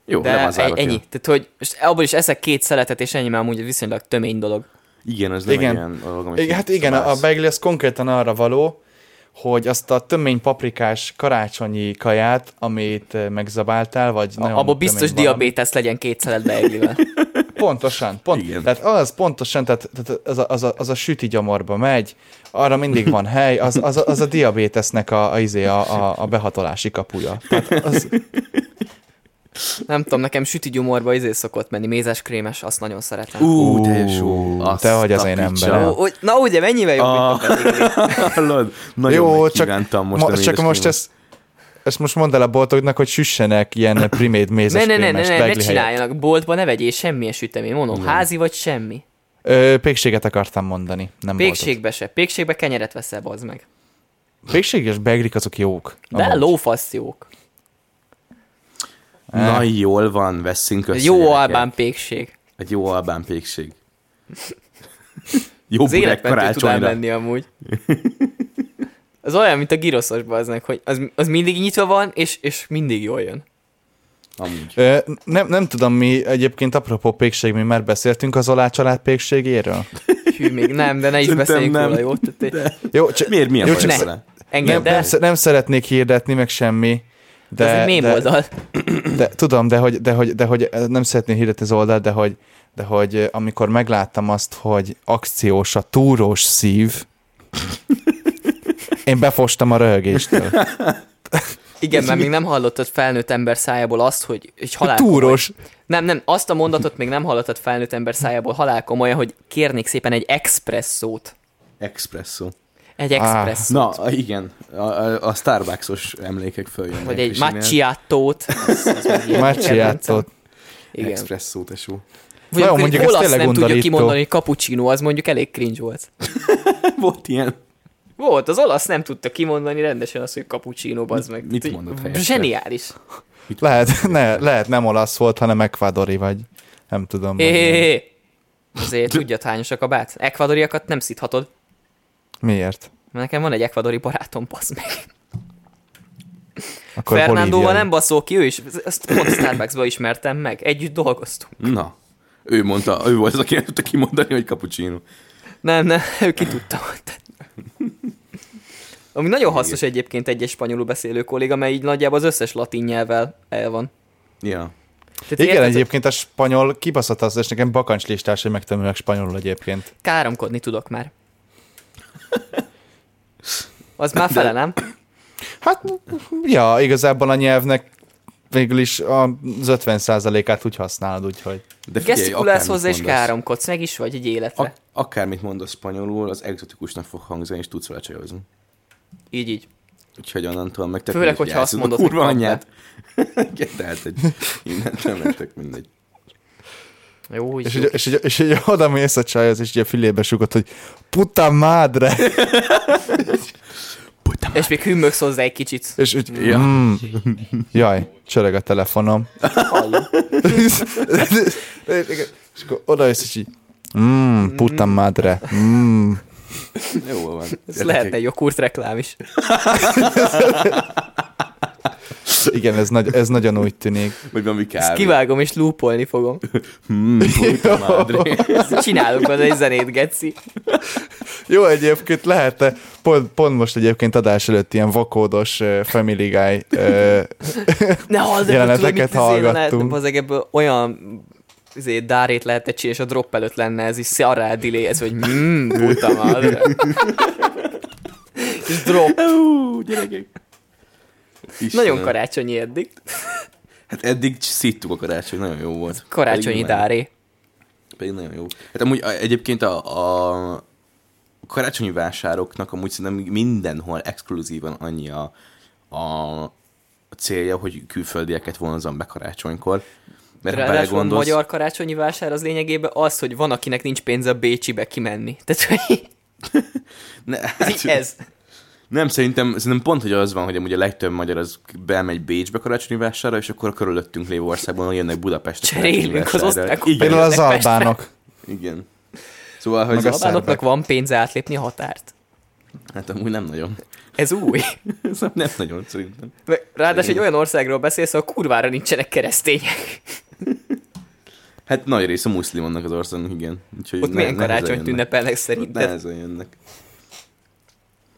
Jó, De nem az ennyi. Tehát, hogy most abból is eszek két szeletet, és ennyi, mert amúgy viszonylag tömény dolog. Igen, az nem Igen. ilyen dolog, amit Igen, hát igen, a, a szabálsz. beigli az konkrétan arra való, hogy azt a tömény paprikás karácsonyi kaját, amit ö, megzabáltál, vagy A, nagyon abból biztos diabétesz legyen két szelet beiglivel. [laughs] pontosan, pont, Igen. tehát az pontosan, tehát, tehát az, a, az, a, az a süti gyomorba megy, arra mindig van hely, az, az, a- az a diabétesznek a, a, izé, a, a, a behatolási kapuja. Tehát az, Nem tudom, nekem süti gyomorba izé szokott menni, mézes krémes, azt nagyon szeretem. Ú, de jó. Te vagy az a én emberem. Na ugye, mennyivel jobb, Ah. a. [laughs] Hallod? Nagyon jó, csak, most csak most ezt, ezt most mondd el a boltoknak, hogy süssenek ilyen [laughs] primate mézes Ne, ne, ne, ne, ne, ne csináljanak. Boltba ne vegyél semmilyen sütemény, mondom, házi vagy semmi. Ö, pékséget akartam mondani, nem boltot. Pékségbe se. Pékségbe kenyeret veszel, bazd meg. Pékséges beglik azok jók. De amúgy. lófasz jók. Na, jól van, veszünk össze. Jó gyerekek. albán pékség. Egy jó albán pékség. [laughs] Jó Az burek karácsonyra. elmenni amúgy. [laughs] Az olyan, mint a giroszos baznak, hogy az, az mindig nyitva van, és, és mindig jól jön. Amúgy. Ö, nem, nem tudom, mi egyébként apropó pékség, mi már beszéltünk az Olá család pékségéről. Hű, még nem, de ne is Szerintem beszéljünk nem. róla, jó? Tehát, Jó, csak, Miért milyen Jó, csak- vele? engedd nem, nem, nem szeretnék hirdetni, meg semmi. De, ez egy mém de, oldal. de, tudom, de hogy, de, hogy, de hogy nem szeretnék hirdetni az oldalt, de hogy, de hogy amikor megláttam azt, hogy akciós a túrós szív, én befostam a röhögéstől. Igen, mert még nem hallottad felnőtt ember szájából azt, hogy egy halál Túrós. Nem, nem, azt a mondatot még nem hallottad felnőtt ember szájából halál komolyan, hogy kérnék szépen egy expresszót. Espresso. Egy Á, expresszót. Na, igen, a, a, a Starbucks-os emlékek följönnek. [laughs] Vagy egy macchiatót. Macchiatót. kedvencem. Igen. Espresso, tesó. Vagy amikor mondjuk olasz nem tudja undorító. kimondani, hogy cappuccino, az mondjuk elég cringe volt. [laughs] Volt ilyen. Volt, az olasz nem tudta kimondani rendesen azt, hogy cappuccino, az meg. Mit mondott helyette? Zseniális. Lehet, ne, lehet nem olasz volt, hanem ekvadori vagy. Nem tudom. Hé. Azért tudjad hányosak a bát. Ekvadoriakat nem szíthatod. Miért? Mert nekem van egy ekvadori barátom, passz meg. Akkor Fernandóval nem baszol ki, ő is, ezt pont Starbucksba ismertem meg. Együtt dolgoztunk. Na, ő mondta, ő volt az, aki nem tudta kimondani, hogy cappuccino. Nem, nem, ő ki tudta. Ami nagyon hasznos egyébként egy-egy spanyolul beszélő kolléga, mert így nagyjából az összes latin nyelvvel el van. Ja. Tehát Igen, érted, egyébként a spanyol kibaszott az, és nekem bakancslistás, hogy megtanulok spanyolul egyébként. Káromkodni tudok már. Az már fele, nem? Hát, ja, igazából a nyelvnek végül is az 50%-át úgy használod, úgyhogy. De figyelj, Gesztikulálsz hozzá és káromkodsz, meg is vagy egy életre. Ak- akármit mondasz spanyolul, az exotikusnak fog hangzani, és tudsz vele csajozni. Így, így. Úgyhogy onnantól meg te Főleg, hogyha azt a mondod, hogy kurva anyját. [laughs] Tehát egy innentől mentek mindegy. Jó, És, így, és, így, és így oda mész a csajhoz, és így a fülébe sugod, hogy puta madre! [laughs] És még hümmögsz hozzá egy kicsit. És úgy, Ja. mm, jaj, csörög a telefonom. És akkor oda jössz, és így, mm, puta madre, mm. Jó van. Ez lehetne egy jogurt reklám is. [laughs] Igen, ez, nagy, ez nagyon úgy tűnik. Vagy valami Ezt kávé. kivágom és loopolni fogom. Hmm. [laughs] Ezt Csinálok benne egy zenét, geci. Jó, egyébként lehetne, pont, pont most egyébként adás előtt ilyen vakódos uh, Family Guy uh, [laughs] Ne halld, Jeleneteket hallgattunk. Lehetne, bazeg, ebből olyan azért dárét lehetne csinálni, és a drop előtt lenne ez is szarrá delay, ez, hogy mmm, puta. És [laughs] drop. Ú, gyerekek. Istenem. Nagyon karácsonyi eddig. [laughs] Hát eddig szíttuk a karácsony, nagyon jó volt. Karácsonyi Pedig nagyon- dáré. Pedig nagyon jó. Hát amúgy a- egyébként a, a karácsonyi vásároknak amúgy szerintem mindenhol exkluzívan annyi a, a, a célja, hogy külföldieket vonzam be karácsonykor. Mert Ráadásul a belegondolsz, magyar karácsonyi vásár az lényegében az, hogy van, akinek nincs pénze a Bécsibe kimenni. Tehát, hogy [laughs] ne, hát, ez. Nem, szerintem, szerintem pont, hogy az van, hogy amúgy a legtöbb magyar az bemegy Bécsbe karácsonyi vásárra, és akkor a körülöttünk lévő országban jönnek Budapestre. Cserélünk az osztrákok. Igen, Például az albánok. igen. Szóval, hogy Meg a az, Albánoknak van pénze átlépni a határt. hát amúgy nem nagyon. Ez új. [laughs] Ez nem nagyon szerintem. Ráadásul egy olyan országról beszélsz, ahol kurvára nincsenek keresztények. [laughs] Hát nagy része muszlim annak az országnak, igen. Úgyhogy Ott ne- milyen karácsonyt ünnepelnek Ott szerinted? Nehezen jönnek.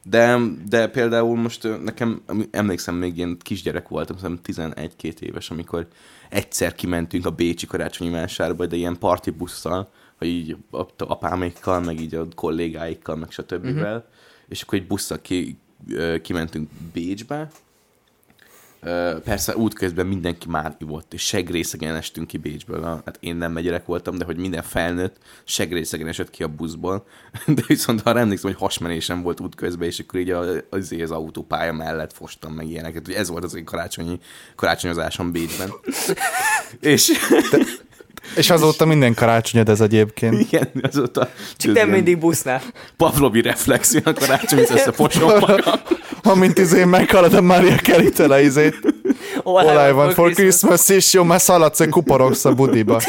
De, de például most nekem, emlékszem, még ilyen kisgyerek voltam, szerintem 11-2 éves, amikor egyszer kimentünk a Bécsi karácsonyi vásárba, de ilyen partibusszal, vagy így apámékkal, meg így a kollégáikkal, meg stb. Uh-huh. És akkor egy busszal ki, kimentünk Bécsbe, Persze útközben mindenki már ivott, és segrészegen estünk ki Bécsből. Hát én nem megyerek voltam, de hogy minden felnőtt segrészegen esett ki a buszból. [laughs] De viszont ha emlékszem, hogy hasmenésem volt útközben, és akkor így az, az autópálya mellett fostam meg ilyeneket. Ez volt az én karácsonyi, karácsonyozásom Bécsben. [laughs] és... De, és azóta minden karácsonyod ez egyébként. Igen, azóta. Csak nem mindig busznál. Pavlovi reflexió a karácsony, ez összefosom magam. [laughs] Amint izé meghalad a Maria Kelly tele izét. All I want for Christmas is jó, mert szaladsz, kuporogsz a budiba.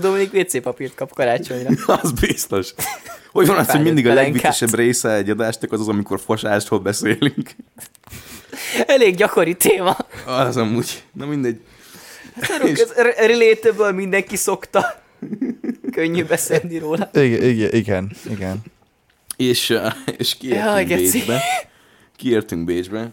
Dominik WC papírt kap karácsonyra. [laughs] az biztos. Hogy van az, hogy mindig a legviccesebb része egy adásnak az az, amikor fosástól beszélünk. Elég gyakori téma. Az amúgy. Na mindegy. Hát, és... Ez relatable, mindenki szokta. Könnyű beszélni róla. Igen, igen, igen. igen. És, és kiértünk ja, Bécsbe. Kiértünk Bécsbe.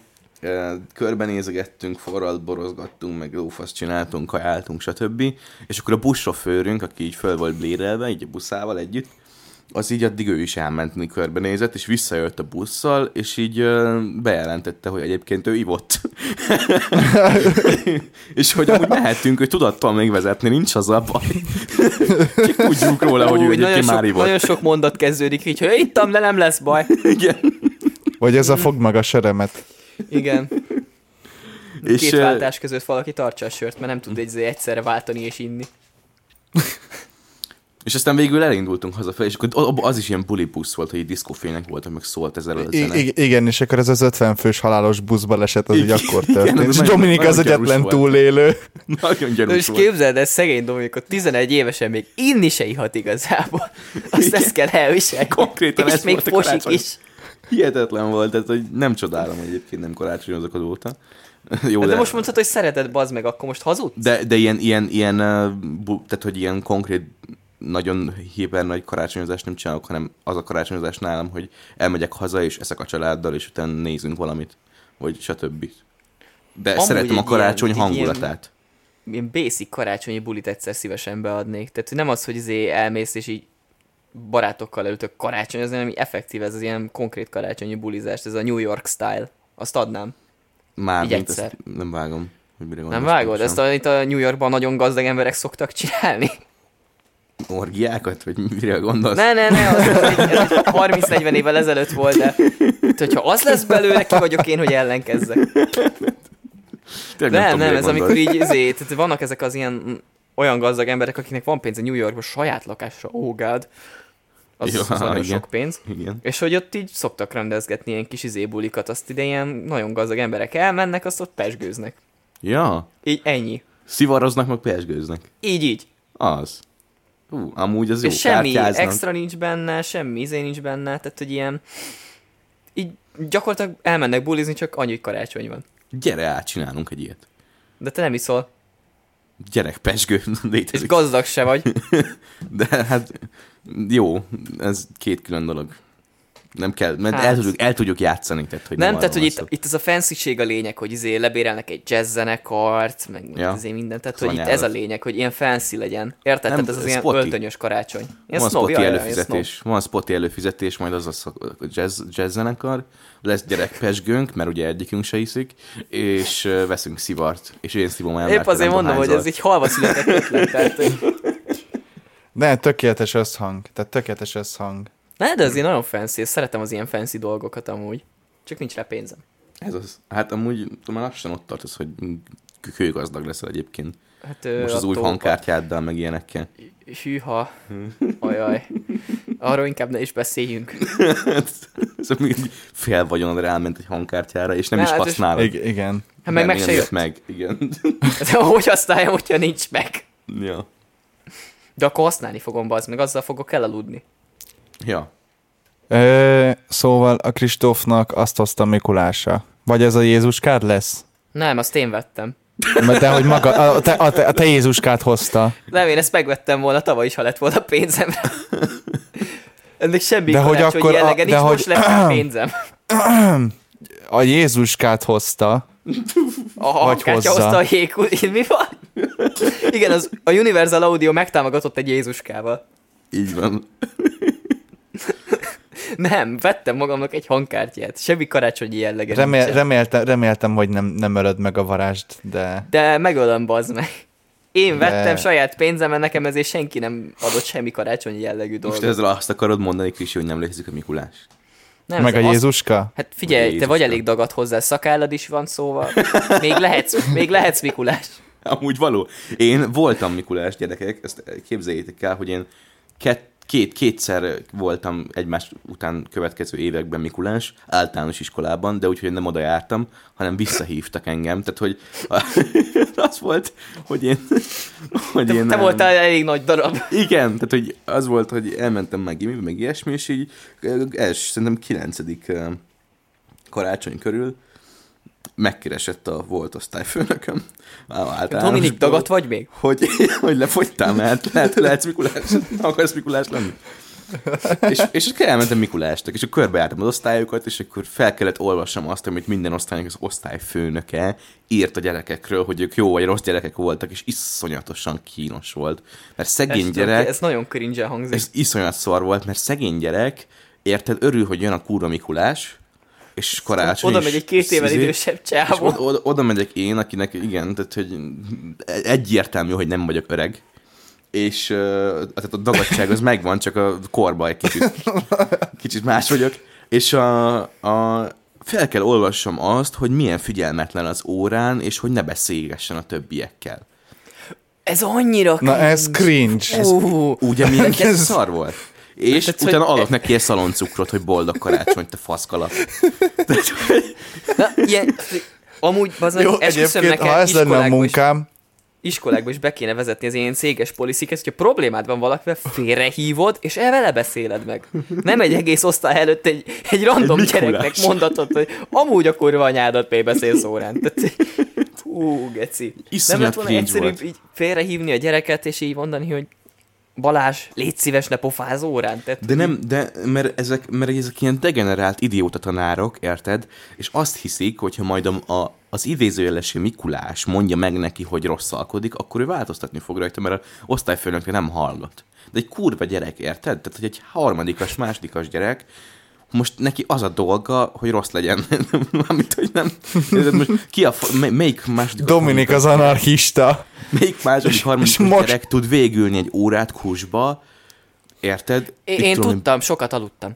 Körbenézegettünk, forralt borozgattunk, meg lófasz csináltunk, kajáltunk, stb. És akkor a buszsofőrünk, aki így föl volt blérelve, így a buszával együtt, az így addig ő is elment, körbenézett, és visszajött a busszal, és így uh, bejelentette, hogy egyébként ő ivott. [laughs] és hogy amúgy mehetünk, hogy tudattal még vezetni, nincs az a baj. Csak tudjuk róla, hogy ő egyébként már ivott. Nagyon sok mondat kezdődik így, hogy ittam, de nem lesz baj. [laughs] Igen. Vagy ez a fog meg a seremet. Igen. És Két váltás között valaki tartsa a sört, mert nem tud egy egyszerre váltani és inni. És aztán végül elindultunk hazafelé, és akkor az is ilyen buli busz volt, hogy diszkófények voltak, meg szólt ezzel a zene. I- igen, és akkor ez az 50 fős halálos buszba esett, az így akkor történt. Igen, és Dominik az egyetlen túlélő. Nagyon gyanús És képzeld, ez szegény Dominik, 11 évesen még inni se ihat igazából. Azt ezt kell elviselni. Konkrétan és ez még fosik is. Hihetetlen volt, ez, hogy nem csodálom, hogy egyébként nem karácsonyozok azóta. [laughs] Jó, de, de most mondhatod, hogy szereted, bazd meg, akkor most hazudsz? De, de ilyen, ilyen, ilyen, tehát hogy ilyen konkrét nagyon hiper nagy karácsonyozást nem csinálok, hanem az a karácsonyozás nálam, hogy elmegyek haza, és eszek a családdal, és utána nézünk valamit, vagy stb. De Amúgy szeretem a karácsony ilyen, hangulatát. Ilyen, ilyen basic karácsonyi bulit egyszer szívesen beadnék. Tehát nem az, hogy izé elmész, és így barátokkal előttök karácsonyozni, hanem effektív ez az ilyen konkrét karácsonyi bulizás, ez a New York style. Azt adnám. Már, mint ezt nem vágom. Hogy mire nem vágod? Ezt a, a New Yorkban nagyon gazdag emberek szoktak csinálni orgiákat, vagy mire gondolsz? Ne, ne, ne, az, az egy, 30-40 évvel ezelőtt volt, de hogyha az lesz belőle, ki vagyok én, hogy ellenkezzek. nem, nem, nem ez amikor így, izé, tehát vannak ezek az ilyen olyan gazdag emberek, akiknek van pénz a New Yorkban saját lakásra, oh god, az, Jó, az nagyon sok pénz. Igen. És hogy ott így szoktak rendezgetni ilyen kis izébulikat, azt ide ilyen nagyon gazdag emberek elmennek, azt ott pesgőznek. Ja. Így ennyi. Szivaroznak, meg pesgőznek. Így, így. Az. Hú, amúgy az jó, És semmi kártyáznak. extra nincs benne, semmi izé nincs benne, tehát hogy ilyen így gyakorlatilag elmennek bulizni, csak annyi, hogy karácsony van. Gyere át, csinálunk egy ilyet. De te nem iszol. Gyerek, pesgő, [laughs] létezik. És gazdag se vagy. [laughs] De hát jó, ez két külön dolog. Nem kell, mert hát. el, tudjuk, el tudjuk játszani. Tehát, hogy nem, nem tehát, hogy itt, itt ez a fancy a lényeg, hogy izé lebérelnek egy jazz zenekart, meg ja. izé mindent, tehát hogy itt ez a lényeg, hogy ilyen fancy legyen. Érted? Nem, tehát ez az ilyen spotty. öltönyös karácsony. Ilyen van spotty előfizetés, van spotty előfizetés, majd az a jazz, jazz zenekar, lesz gyerekpesgőnk, mert ugye egyikünk se iszik, és veszünk szivart, és én szívom el. Épp azért mondom, hogy ez egy halva született ötlet, tehát... De tökéletes összhang, tehát tökéletes összhang. Ne, de azért nagyon fancy, szeretem az ilyen fancy dolgokat amúgy. Csak nincs rá pénzem. Ez az. Hát amúgy már lassan ott tartasz, hogy kőgazdag leszel egyébként. Hát, Most az új hangkártyáddal, meg ilyenekkel. Hűha. Ajaj. Arról inkább ne is beszéljünk. [laughs] szóval fél vagyonra elment egy hangkártyára, és nem ne, is hát használod. És... Igen. Hát meg meg se jött. meg, igen. Hát, hogy használjam, hogyha nincs meg? Ja. De akkor használni fogom, az meg azzal fogok elaludni. Ja. Ö, szóval a Kristófnak azt hozta Mikulása. Vagy ez a Jézuskád lesz? Nem, azt én vettem. De hogy maga, a te, a, te, a te Jézuskát hozta. Nem, én ezt megvettem volna tavaly is, ha lett volna pénzem. Ennek semmi De hogy akkor a- jellege, de nincs hogy- most lesz pénzem. A Jézuskát hozta. A Vagy hozzá. hozta a jékú... [laughs] Mi van? Igen, az, a Universal Audio megtámogatott egy Jézuskával. Így van. Nem, vettem magamnak egy hangkártyát. Semmi karácsonyi jellege Remél, nincsen. reméltem, reméltem, hogy nem, nem ölöd meg a varázst, de... De megölöm, bazd meg. Én De- vettem saját pénzemen, nekem ezért senki nem adott semmi karácsonyi jellegű dolgot. Most ezzel azt akarod mondani, Krisi, hogy nem létezik a Mikulás? nem, meg a az- Jézuska? Hát figyelj, te Jézuska. vagy elég dagat hozzá, szakállad is van, szóval még lehetsz, még lehetsz Mikulás. Amúgy való. Én voltam Mikulás gyerekek, ezt képzeljétek el, hogy én két, két, kétszer voltam egymás után következő években Mikulás, általános iskolában, de úgyhogy nem oda jártam, hanem visszahívtak engem. Tehát, hogy [laughs] az volt, hogy én... Hogy Te, én te voltál elég nagy darab. Igen, tehát hogy az volt, hogy elmentem meg gimibe, meg ilyesmi, és így els, szerintem kilencedik karácsony körül megkeresett a volt osztályfőnököm. á, általános Dominik, dagat vagy még? hogy, [laughs] hogy lefogytál, mert lehet, [laughs] lehetsz Mikulás, akarsz Mikulás lenni. és, és akkor elmentem Mikulásnak, és akkor körbejártam az osztályokat, és akkor fel kellett olvassam azt, amit minden osztálynak az osztályfőnöke írt a gyerekekről, hogy ők jó vagy rossz gyerekek voltak, és iszonyatosan kínos volt. Mert szegény Ez, gyerek, ez nagyon cringe hangzik. ez iszonyat szar volt, mert szegény gyerek, érted, örül, hogy jön a kurva Mikulás, és karácsony Oda megy egy két évvel izé- idősebb csávó. oda, oda, oda megyek én, akinek igen, tehát hogy egyértelmű, hogy nem vagyok öreg, és uh, tehát a dagadság az megvan, csak a korba egy kicsit, kicsit más vagyok, és a, a, fel kell olvassam azt, hogy milyen figyelmetlen az órán, és hogy ne beszélgessen a többiekkel. Ez annyira Na ez cringe. Ez... Ugye milyen ez szar volt? És Tehát, utána hogy- adok neki egy szaloncukrot, hogy boldog karácsony, te faszkala. [laughs] na, ilyen, amúgy, bazd meg, Jó, esküszöm neked, ha ez lenne a iskolákba is- munkám, iskolákba is be kéne vezetni az ilyen céges policies, hogyha problémád van valakivel, félrehívod, és el vele beszéled meg. Nem egy egész osztály előtt egy, egy random Egy Mikulás. gyereknek mondatod, hogy amúgy a kurva anyádat még beszélsz órán. Tehát, hú, geci. Nem Iszonyat lett volna egyszerűbb volt. így félrehívni a gyereket, és így mondani, hogy Balázs, légy szíves, ne pofáz órán. Tehát, De nem, de mert ezek, mert ezek ilyen degenerált idióta tanárok, érted? És azt hiszik, hogyha majd a, a, az idézőjelesi Mikulás mondja meg neki, hogy rosszalkodik, akkor ő változtatni fog rajta, mert a osztályfőnökre nem hallgat. De egy kurva gyerek, érted? Tehát, hogy egy harmadikas, másodikas gyerek, most neki az a dolga, hogy rossz legyen. [laughs] Mármint, hogy nem. Most ki a, melyik második Dominik az anarchista. Melyik második, harmadik most- gyerek tud végülni egy órát kusba, érted? én, én tudom tudtam, sokat aludtam.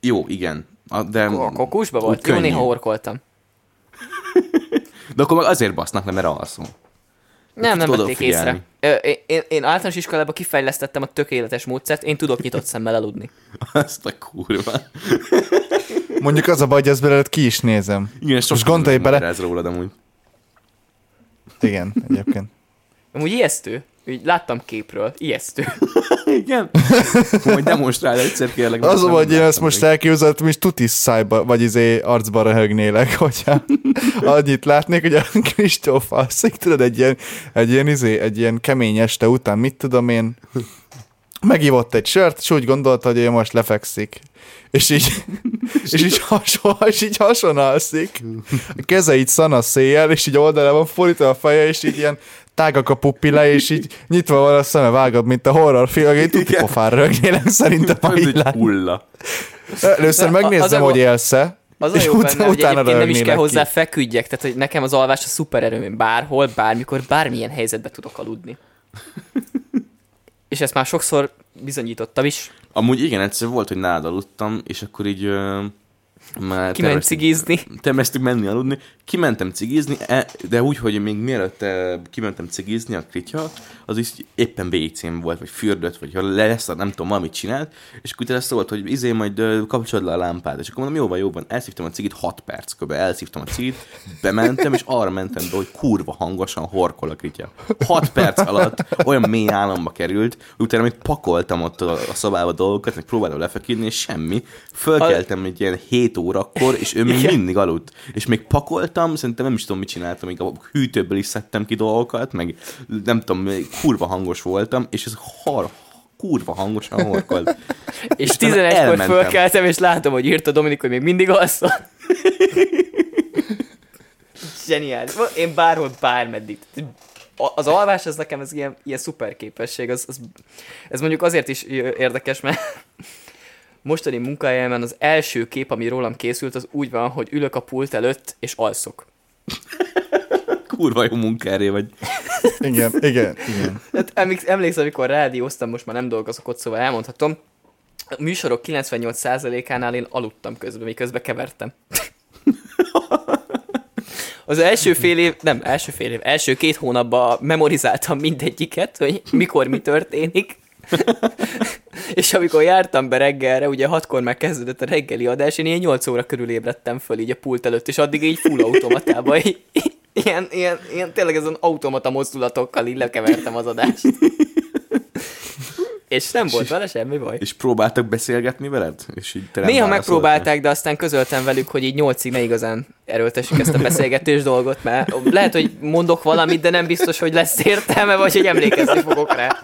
Jó, igen. A, de, A kokusba volt? Jó, könnyű. néha orkoltam. [laughs] De akkor meg azért basznak le, mert alszom. Nem, nem vették észre. Ö, Én, én, én általános iskolában kifejlesztettem a tökéletes módszert, én tudok nyitott szemmel aludni. [laughs] Azt a kurva. Mondjuk az a baj, hogy ezt belőled ki is nézem. Igen, sok Most gondolj bele. Ez rólad amúgy. Igen, egyébként. Amúgy ijesztő. Úgy láttam képről. Ijesztő. [laughs] Igen. Majd demonstrálj egyszer kérlek. Az hogy én ezt most elképzeltem, és tuti szájba, vagy izé arcba röhögnélek, [laughs] hogyha annyit látnék, hogy a Kristóf alszik, tudod, egy ilyen, egy ilyen izé, egy ilyen kemény este után, mit tudom én, megívott egy sört, és úgy gondolta, hogy ő most lefekszik. És így, [laughs] és így, hason, és így hason alszik. A keze így szana széjjel, és így oldalában fordítva a feje, és így ilyen tágak a pupilla, és így nyitva van a szeme vágod, mint a horrorfilm, hogy tuti pofára rögnélek szerintem, egy lát. hulla. Először a- megnézem, a- hogy élsz-e, Az a és jó ut- benne, hogy utána egyébként nem is kell hozzá ki. feküdjek, tehát hogy nekem az alvás a szuper erőm, bárhol, bármikor, bármilyen helyzetben tudok aludni. És ezt már sokszor bizonyítottam is. Amúgy igen, egyszer volt, hogy nálad aludtam, és akkor így ö, már Kiment cigizni. terveztük menni aludni. Kimentem cigizni, e- de úgy, hogy még mielőtt eh, kimentem cigizni a kritya, az is éppen WC-n volt, vagy fürdött, vagy ha lesz, nem tudom, valamit csinált, és akkor utána szólt, hogy izé majd kapcsolod le a lámpát, és akkor mondom, jó van, jó van, elszívtam a cigit 6 perc kb. elszívtam a cigit, bementem, és arra mentem be, hogy kurva hangosan horkol a kritya. 6 perc alatt olyan mély álomba került, hogy utána még pakoltam ott a, a szobába dolgokat, meg próbáltam lefeküdni, és semmi. Fölkeltem egy ilyen 7 órakor, és ő még Igen. mindig aludt. És még pakoltam, szerintem nem is tudom, mit csináltam, még a hűtőből is szedtem ki dolgokat, meg nem tudom, kurva hangos voltam, és ez har kurva hangosan horkolt. [laughs] és 11-kor fölkeltem, és látom, hogy írta Dominik, hogy még mindig alszol. [laughs] Zseniális. Én bárhol, bármeddig. Az alvás, ez nekem ez ilyen, ilyen szuper képesség. Az, az, ez mondjuk azért is érdekes, mert mostani munkahelyemen az első kép, ami rólam készült, az úgy van, hogy ülök a pult előtt, és alszok. [laughs] Kurva jó munkára vagy. [laughs] igen, igen, igen. Hát emlékszem, amikor rádióztam, most már nem dolgozok ott, szóval elmondhatom. A műsorok 98%-ánál én aludtam közben, miközben kevertem. [laughs] Az első fél év, nem, első fél év, első két hónapban memorizáltam mindegyiket, hogy mikor mi történik. [laughs] és amikor jártam be reggelre, ugye hatkor már kezdődött a reggeli adás, én ilyen 8 óra körül ébredtem föl így a pult előtt, és addig így full automatában, [laughs] ilyen, ilyen, ilyen tényleg ezen automata mozdulatokkal így lekevertem az adást. [laughs] És nem volt vele semmi baj. És próbáltak beszélgetni veled? És így Néha megpróbálták, de aztán közöltem velük, hogy így nyolcig ne igazán erőltessük ezt a beszélgetés dolgot, mert lehet, hogy mondok valamit, de nem biztos, hogy lesz értelme, vagy hogy emlékezni fogok rá.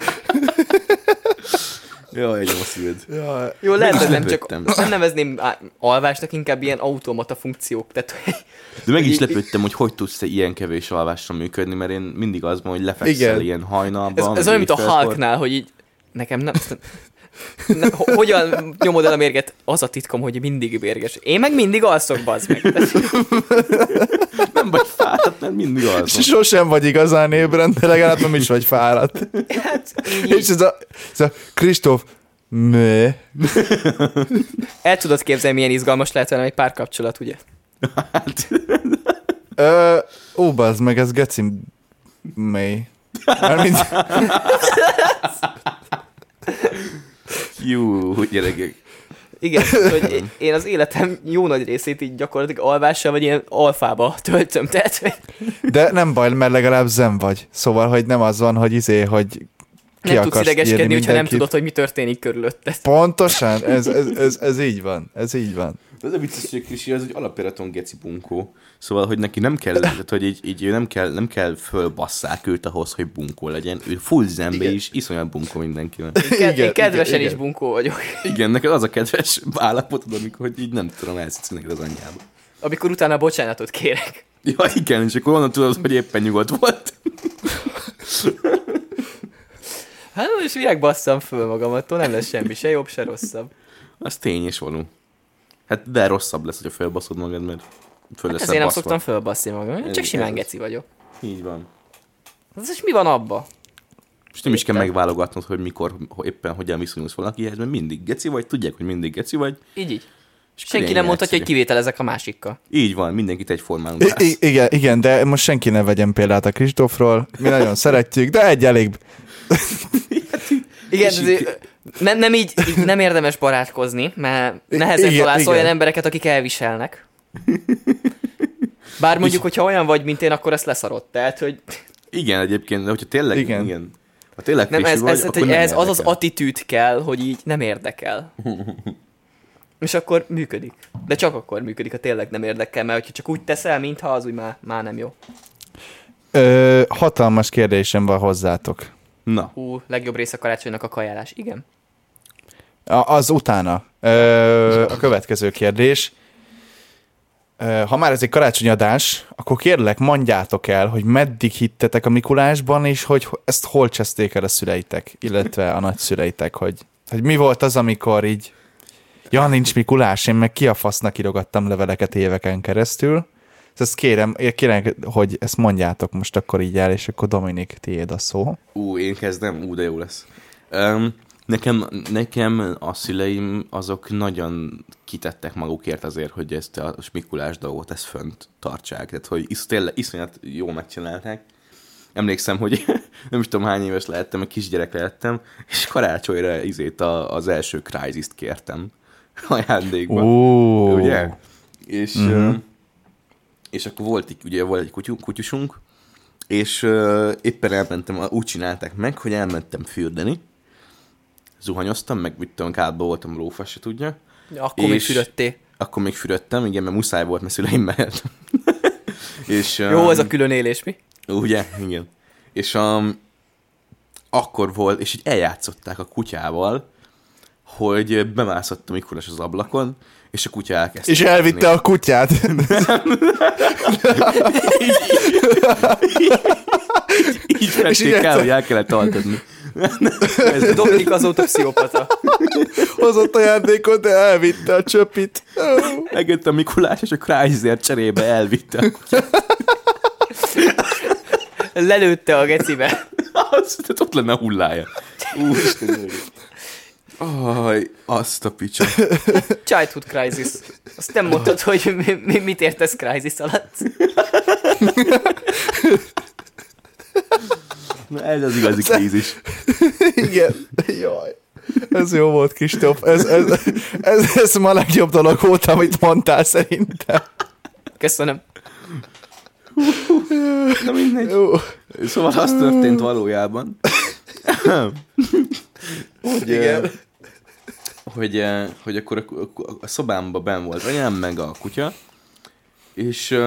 [laughs] Jaj, egy szíved. Jaj. Jó, lehet, hogy nem csak nem nevezném alvásnak, inkább ilyen automata funkciók. Tehát, De meg is lepődtem, hogy hogy tudsz te ilyen kevés alvással működni, mert én mindig az van, hogy lefekszel Igen. ilyen hajnalban. Ez, ez olyan, mint a Hulknál, hogy így nekem nem... Ne, hogyan nyomod el a mérget? Az a titkom, hogy mindig mérges. Én meg mindig alszok, bazd meg. [laughs] nem vagy fáradt, mert mindig alszok. Sosem vagy igazán ébren, de legalább nem is vagy fáradt. Hát, így, És ez a, ez a Kristóf, mű. El tudod képzelni, milyen izgalmas lehet velem egy párkapcsolat, ugye? Hát. Ö, ó, bazd meg, ez geci mély. Mármint... [laughs] Jó, gyerekek. Igen, hogy én az életem jó nagy részét így gyakorlatilag alvással, vagy ilyen alfába töltöm, tehát... De nem baj, mert legalább zen vagy. Szóval, hogy nem az van, hogy izé, hogy ki nem tudsz idegeskedni, hogyha nem tudod, hogy mi történik körülötted. Pontosan, ez, ez, ez, ez így van, ez így van. Ez a vicces, hogy Krisi az egy alapjáraton geci bunkó. Szóval, hogy neki nem kell, tehát, hogy így, így nem kell, nem kell fölbasszák őt ahhoz, hogy bunkó legyen. Ő full zembe is, iszonyat bunkó mindenkivel. Én, igen, én kedvesen igen, is bunkó vagyok. Igen, neked az a kedves állapotod, amikor hogy így nem tudom, elszítsz neked az anyjába. Amikor utána bocsánatot kérek. Ja, igen, és akkor onnan tudod, hogy éppen nyugodt volt. hát most minek basszam föl magamat, nem lesz semmi, se jobb, se rosszabb. Az tény és való. Hát de rosszabb lesz, hogyha felbaszod magad, mert föl hát ezért nem szoktam fölbaszni magam, csak simán geci vagyok. Így van. Az is mi van abba? És nem is kell megválogatnod, hogy mikor, hogy éppen hogyan viszonyulsz valakihez, mert mindig geci vagy, tudják, hogy mindig geci vagy. Így, így. És senki nem mondhatja, hogy kivételezek a másikkal. Így van, mindenkit egyformán I- igen, igen, de most senki ne vegyen példát a Kristófról. Mi nagyon szeretjük, de egy elég... igen, nem, nem így, így nem érdemes barátkozni, mert nehezen találsz olyan embereket, akik elviselnek. Bár mondjuk, hogyha olyan vagy, mint én, akkor ezt leszarod. Tehát, hogy... Igen, egyébként, de hogyha tényleg, igen. igen. Ha tényleg nem, ez, vagy, ez, akkor nem ez az az attitűd kell, hogy így nem érdekel. [laughs] És akkor működik. De csak akkor működik, ha tényleg nem érdekel, mert hogyha csak úgy teszel, mintha az úgy már, már nem jó. Ö, hatalmas kérdésem van hozzátok. Na. Ú, legjobb része a karácsonynak a kajálás. Igen. A, az utána. Ö, a következő kérdés. Ha már ez egy karácsonyadás, akkor kérlek, mondjátok el, hogy meddig hittetek a Mikulásban, és hogy ezt hol cseszték el a szüleitek, illetve a nagyszüleitek, hogy, hogy mi volt az, amikor így ja, nincs Mikulás, én meg ki a fasznak írogattam leveleket éveken keresztül. Ezt kérem, kérem, hogy ezt mondjátok most akkor így el, és akkor Dominik, tiéd a szó. Ú, én kezdem? Ú, de jó lesz. Um, nekem, nekem a szüleim azok nagyon kitettek magukért azért, hogy ezt a Mikulás dolgot ezt fönt tartsák. Tehát, hogy is, tényleg iszonyat jól megcsinálták. Emlékszem, hogy [laughs] nem is tudom hány éves lehettem, egy kisgyerek lehettem, és karácsonyra izét a, az első Crysis-t kértem [laughs] ajándékban. Oh. Ugye? És mm-hmm és akkor volt, ugye volt egy kutyú, kutyusunk, és uh, éppen elmentem, úgy csinálták meg, hogy elmentem fürdeni, zuhanyoztam, meg mit tudom, kádba voltam lófasz, se tudja. Ja, akkor és még fürödté. Akkor még fürödtem, igen, mert muszáj volt, mert szüleim mellett. és, um, Jó, ez a külön élés, mi? Ugye, igen. És um, akkor volt, és így eljátszották a kutyával, hogy bemászott a Mikulás az ablakon, és a kutya elkezdte. És elvitte a kutyát. így fették el, hogy el kellett altatni. [laughs] Dominik azóta pszichopata. Hozott ajándékot, de elvitte a csöpit. Megött a Mikulás, és a Chrysler cserébe elvitte a kutyát. Lelőtte a gecibe. Az, tehát ott lenne a hullája. Úristen, Aj, azt a picsa. Childhood Crisis. Azt nem mondtad, hogy mi, mi, mit értesz Crisis alatt. [laughs] Na ez az igazi krízis. [laughs] Igen. Jaj. Ez jó volt, Kristóf. Ez, ez, ez, ez ma a legjobb dolog volt, amit mondtál szerintem. Köszönöm. Na mindegy. Jó. Szóval az történt valójában, hogy, Igen. hogy, hogy akkor a, a, a szobámban ben volt anyám, meg a kutya, és,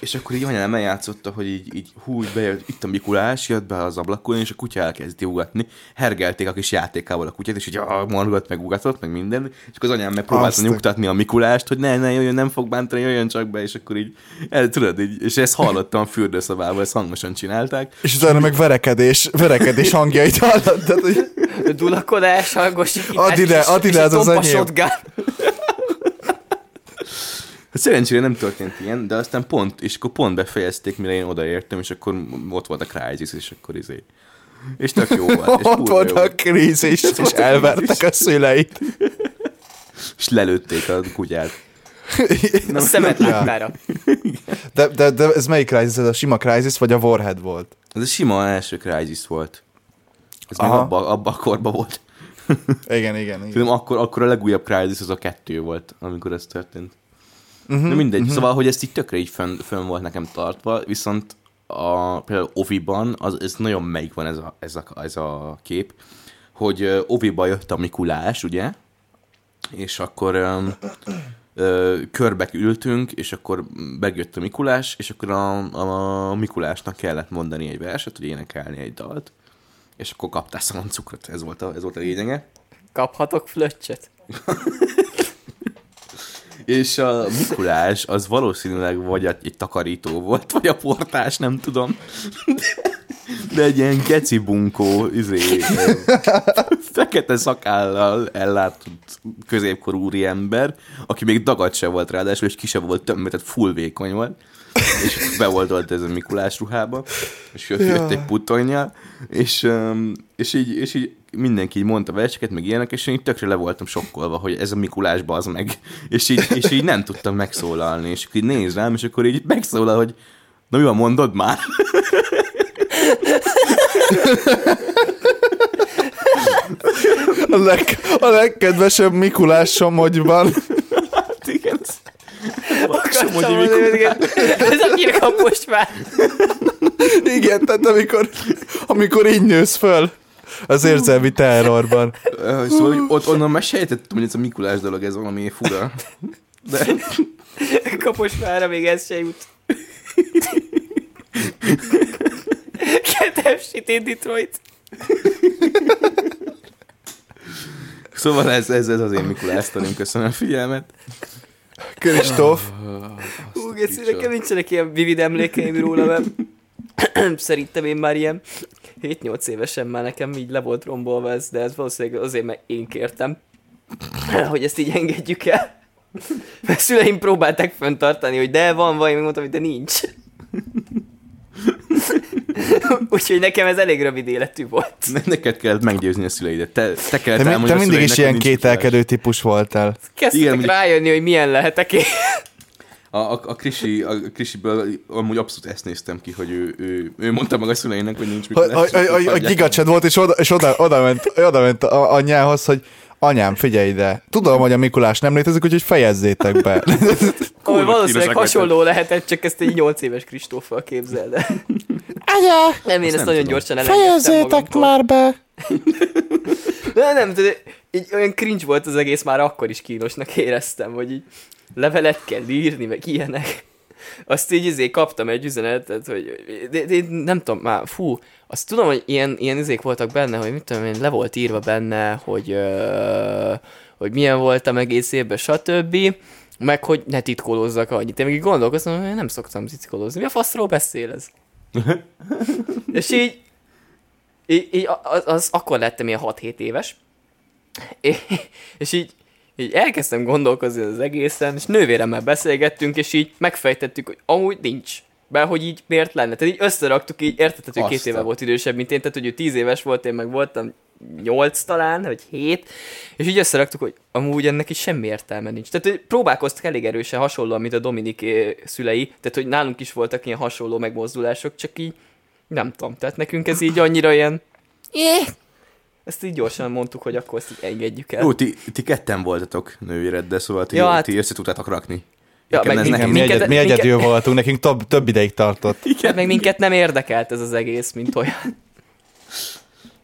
és akkor így anyám eljátszotta, hogy így, így hú, így bejött, itt a Mikulás, jött be az ablakon, és a kutya elkezdi ugatni. Hergelték a kis játékával a kutyát, és így ah, morgott, meg ugatott, meg minden. És akkor az anyám megpróbálta nyugtatni a Mikulást, hogy ne, ne, jöjjön, nem fog bántani, jöjjön csak be, és akkor így, el, tudod, így, és ezt hallottam a fürdőszobában, ezt hangosan csinálták. És utána meg verekedés, verekedés hangjait hallottad, hogy Dulakodás, hangosítás. Add ide, add ide, az tompa enyém. Hát szerencsére nem történt ilyen, de aztán pont, és akkor pont befejezték, mire én odaértem, és akkor ott volt a Crysis, és akkor izé. És tök jó volt. És [laughs] ott volt a krízis, és a elvertek a szüleit. És lelőtték a kutyát. [laughs] A szemet láttára. De, de, de ez melyik Crysis? Ez a sima Crysis, vagy a Warhead volt? Ez a sima első Crysis volt. Ez még Aha. abba, abba a korban volt. Igen, igen, igen. Tudom, akkor, akkor a legújabb Crysis az a kettő volt, amikor ez történt. Uh-huh, Na mindegy, uh-huh. szóval, hogy ezt így tökre így fönn, fönn volt nekem tartva, viszont a, például Oviban, az, ez nagyon melyik van ez a, ez a, ez a kép, hogy Oviba jött a Mikulás, ugye, és akkor um, ö, körbe ültünk, és akkor megjött a Mikulás, és akkor a, a Mikulásnak kellett mondani egy verset, hogy énekelni egy dalt, és akkor kaptál szaloncukrot, ez volt a, ez volt a lényege. Kaphatok flöccset? [laughs] És a Mikulás az valószínűleg vagy egy, takarító volt, vagy a portás, nem tudom. De, de egy ilyen geci bunkó, izé, fekete szakállal ellátott középkorú úriember, aki még dagad se volt ráadásul, és ki se volt tömve, tehát full vékony volt. És be volt ott ez a Mikulás ruhába, és jött, jött egy putonja, és, és, így, és így mindenki így mondta verseket, meg ilyenek, és én így tökre le voltam sokkolva, hogy ez a Mikulás az meg. És így, és így nem tudtam megszólalni, és akkor így néz rám, és akkor így megszólal, hogy na mi van, mondod már? A, leg, a legkedvesebb Mikulás Somogyban. Hát igen, ez- Akartam mondani, hogy igen. Ez annyira kapos már. Igen, tehát amikor, amikor így nősz föl az érzelmi terrorban. Szóval hogy ott onnan már sejtettem, hogy ez a Mikulás dolog, ez valami fura. De Kapos már, még ez se jut. Shit in Detroit. szóval ez, ez, ez az én Mikulás sztorim, köszönöm a figyelmet. Kristóf, Hú, nekem nincsenek ilyen vivid emlékeim róla, mert [clears throat] szerintem én már ilyen 7-8 évesen már nekem így le volt rombolva ez, de ez valószínűleg azért, mert én kértem, [laughs] hogy ezt így engedjük el. Mert szüleim próbálták fenntartani, hogy de van valami, mondtam, hogy de nincs. [laughs] Úgyhogy nekem ez elég rövid életű volt. Ne- Neked kellett meggyőzni a szüleidet. Te, te kellett te, te mindig is ilyen kételkedő típus voltál. Kezdtek Igen, rájönni, hogy milyen lehetek én. A, a, a, Krisi, a Krisiből amúgy abszolút ezt néztem ki, hogy ő, ő, ő mondta meg a szüleinek, hogy nincs A, a, Mikulás. a, a, a gigacsed volt, és oda, és oda, oda, ment, oda ment a, anyjához, hogy anyám, figyelj ide, tudom, hogy a Mikulás nem létezik, úgyhogy fejezzétek be. [laughs] Ahol valószínűleg hasonló lehetett, csak ezt egy 8 éves Kristóffal képzeld el. Anya, Nem, én Ezt ezt nem nagyon tudom. gyorsan elengedtem fejezzétek magamtól. már be. [laughs] De nem, tudod, így olyan cringe volt az egész, már akkor is kínosnak éreztem, hogy így levelet kell írni, meg ilyenek. azt így izé kaptam egy üzenetet, hogy de, de, nem tudom, már fú, azt tudom, hogy ilyen, ilyen izék voltak benne, hogy mit tudom én, le volt írva benne, hogy, ö, hogy milyen voltam egész évben, stb. Meg, hogy ne titkolózzak annyit. Én még gondolkoztam, hogy nem szoktam titkolózni. Mi a faszról beszél ez? [laughs] és így, így, így az, az, akkor lettem ilyen 6-7 éves, és így így elkezdtem gondolkozni az egészen, és nővéremmel beszélgettünk, és így megfejtettük, hogy amúgy nincs. Be, hogy így miért lenne. Tehát így összeraktuk, így értetted, hogy két éve volt idősebb, mint én, tehát hogy ő tíz éves volt, én meg voltam nyolc talán, vagy hét, és így összeraktuk, hogy amúgy ennek is semmi értelme nincs. Tehát hogy próbálkoztak elég erősen hasonlóan, mint a Dominik szülei, tehát hogy nálunk is voltak ilyen hasonló megmozdulások, csak így nem tudom, tehát nekünk ez így annyira ilyen, ezt így gyorsan mondtuk, hogy akkor ezt így engedjük el. Jó, ti, ti ketten voltatok de szóval ti, ja, hát... ti össze tudtátok rakni. Ja, meg minket, mi, minket, mi egyedül minket... voltunk, nekünk több, több ideig tartott. Igen, hát meg minket nem érdekelt ez az egész, mint olyan.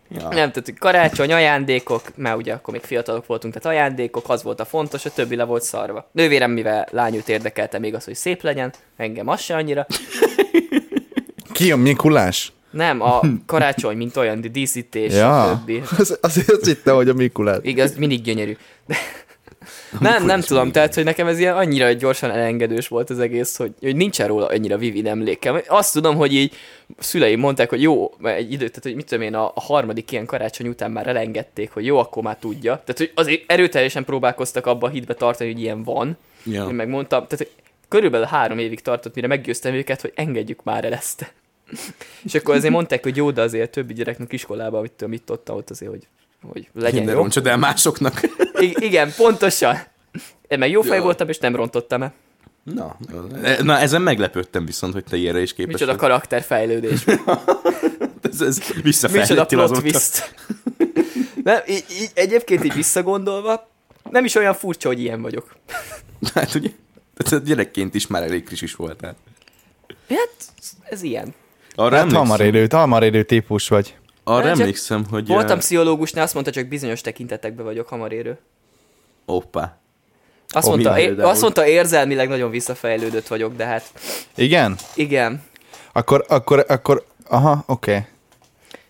Ja. Nem, tehát hogy karácsony, ajándékok, mert ugye akkor még fiatalok voltunk, tehát ajándékok, az volt a fontos, a többi le volt szarva. Nővérem, mivel lányút érdekelte még az, hogy szép legyen, engem az se annyira. Ki a Mikulás? Nem, a [laughs] karácsony, mint olyan, de díszítés, ja. többi. Az, azért azt hittem, hogy a Mikulás. Igaz, mindig gyönyörű. De... Nem, nem tudom, tehát, hogy nekem ez ilyen annyira gyorsan elengedős volt az egész, hogy, hogy nincsen róla annyira vivid emlékem. Azt tudom, hogy így szüleim mondták, hogy jó, egy időt, tehát, hogy mit tudom én, a, a harmadik ilyen karácsony után már elengedték, hogy jó, akkor már tudja. Tehát, hogy azért erőteljesen próbálkoztak abba a hitbe tartani, hogy ilyen van. Ja. Én megmondtam, tehát, hogy körülbelül három évig tartott, mire meggyőztem őket, hogy engedjük már el ezt. És akkor azért mondták, hogy jó, de azért többi gyereknek iskolában, mit tudom, itt ott, ott azért, hogy, hogy legyen jó. de el másoknak. I- igen, pontosan. Én meg jó fej voltam, és nem rontottam el. Na, na, ezen meglepődtem viszont, hogy te ilyenre is képes Micsoda vagy. karakterfejlődés. [laughs] ez, ez Micsoda plot twist. [laughs] nem, így, így, egyébként így visszagondolva, nem is olyan furcsa, hogy ilyen vagyok. [laughs] Hát ugye, tehát gyerekként is már elég kis is voltál. Hát, ez ilyen. Arra hát hamarédő, hamarédő típus vagy. Arra Nem, emlékszem, hogy... Voltam pszichológusnál, azt mondta, csak bizonyos tekintetekben vagyok hamarérő. Oppá. Azt, oh, mondta, é- azt mondta, érzelmileg nagyon visszafejlődött vagyok, de hát... Igen? Igen. Akkor, akkor, akkor, aha, oké. Okay.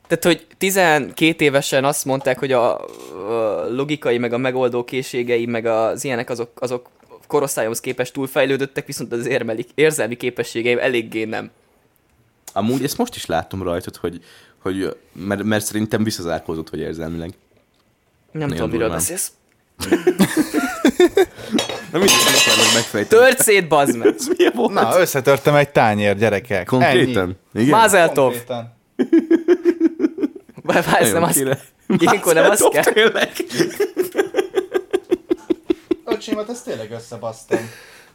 Tehát, hogy 12 évesen azt mondták, hogy a, a logikai, meg a megoldó készségei, meg az ilyenek, azok, azok korosztályomhoz képest túlfejlődöttek, viszont az érmeli, érzelmi képességeim eléggé nem. Amúgy ezt most is látom rajtad, hogy, hogy mert, mert szerintem visszazárkózott, hogy érzelmileg. Nem tudom, miről beszélsz. [laughs] Na mit akarok megfejteni? Tört szét, bazd meg! Na, összetörtem egy tányér, gyerekek. Konkrétan? Igen? Mázeltov! Várj, nem azt... Ilyenkor nem azt kell. Öcsémet, ezt tényleg összebasztam.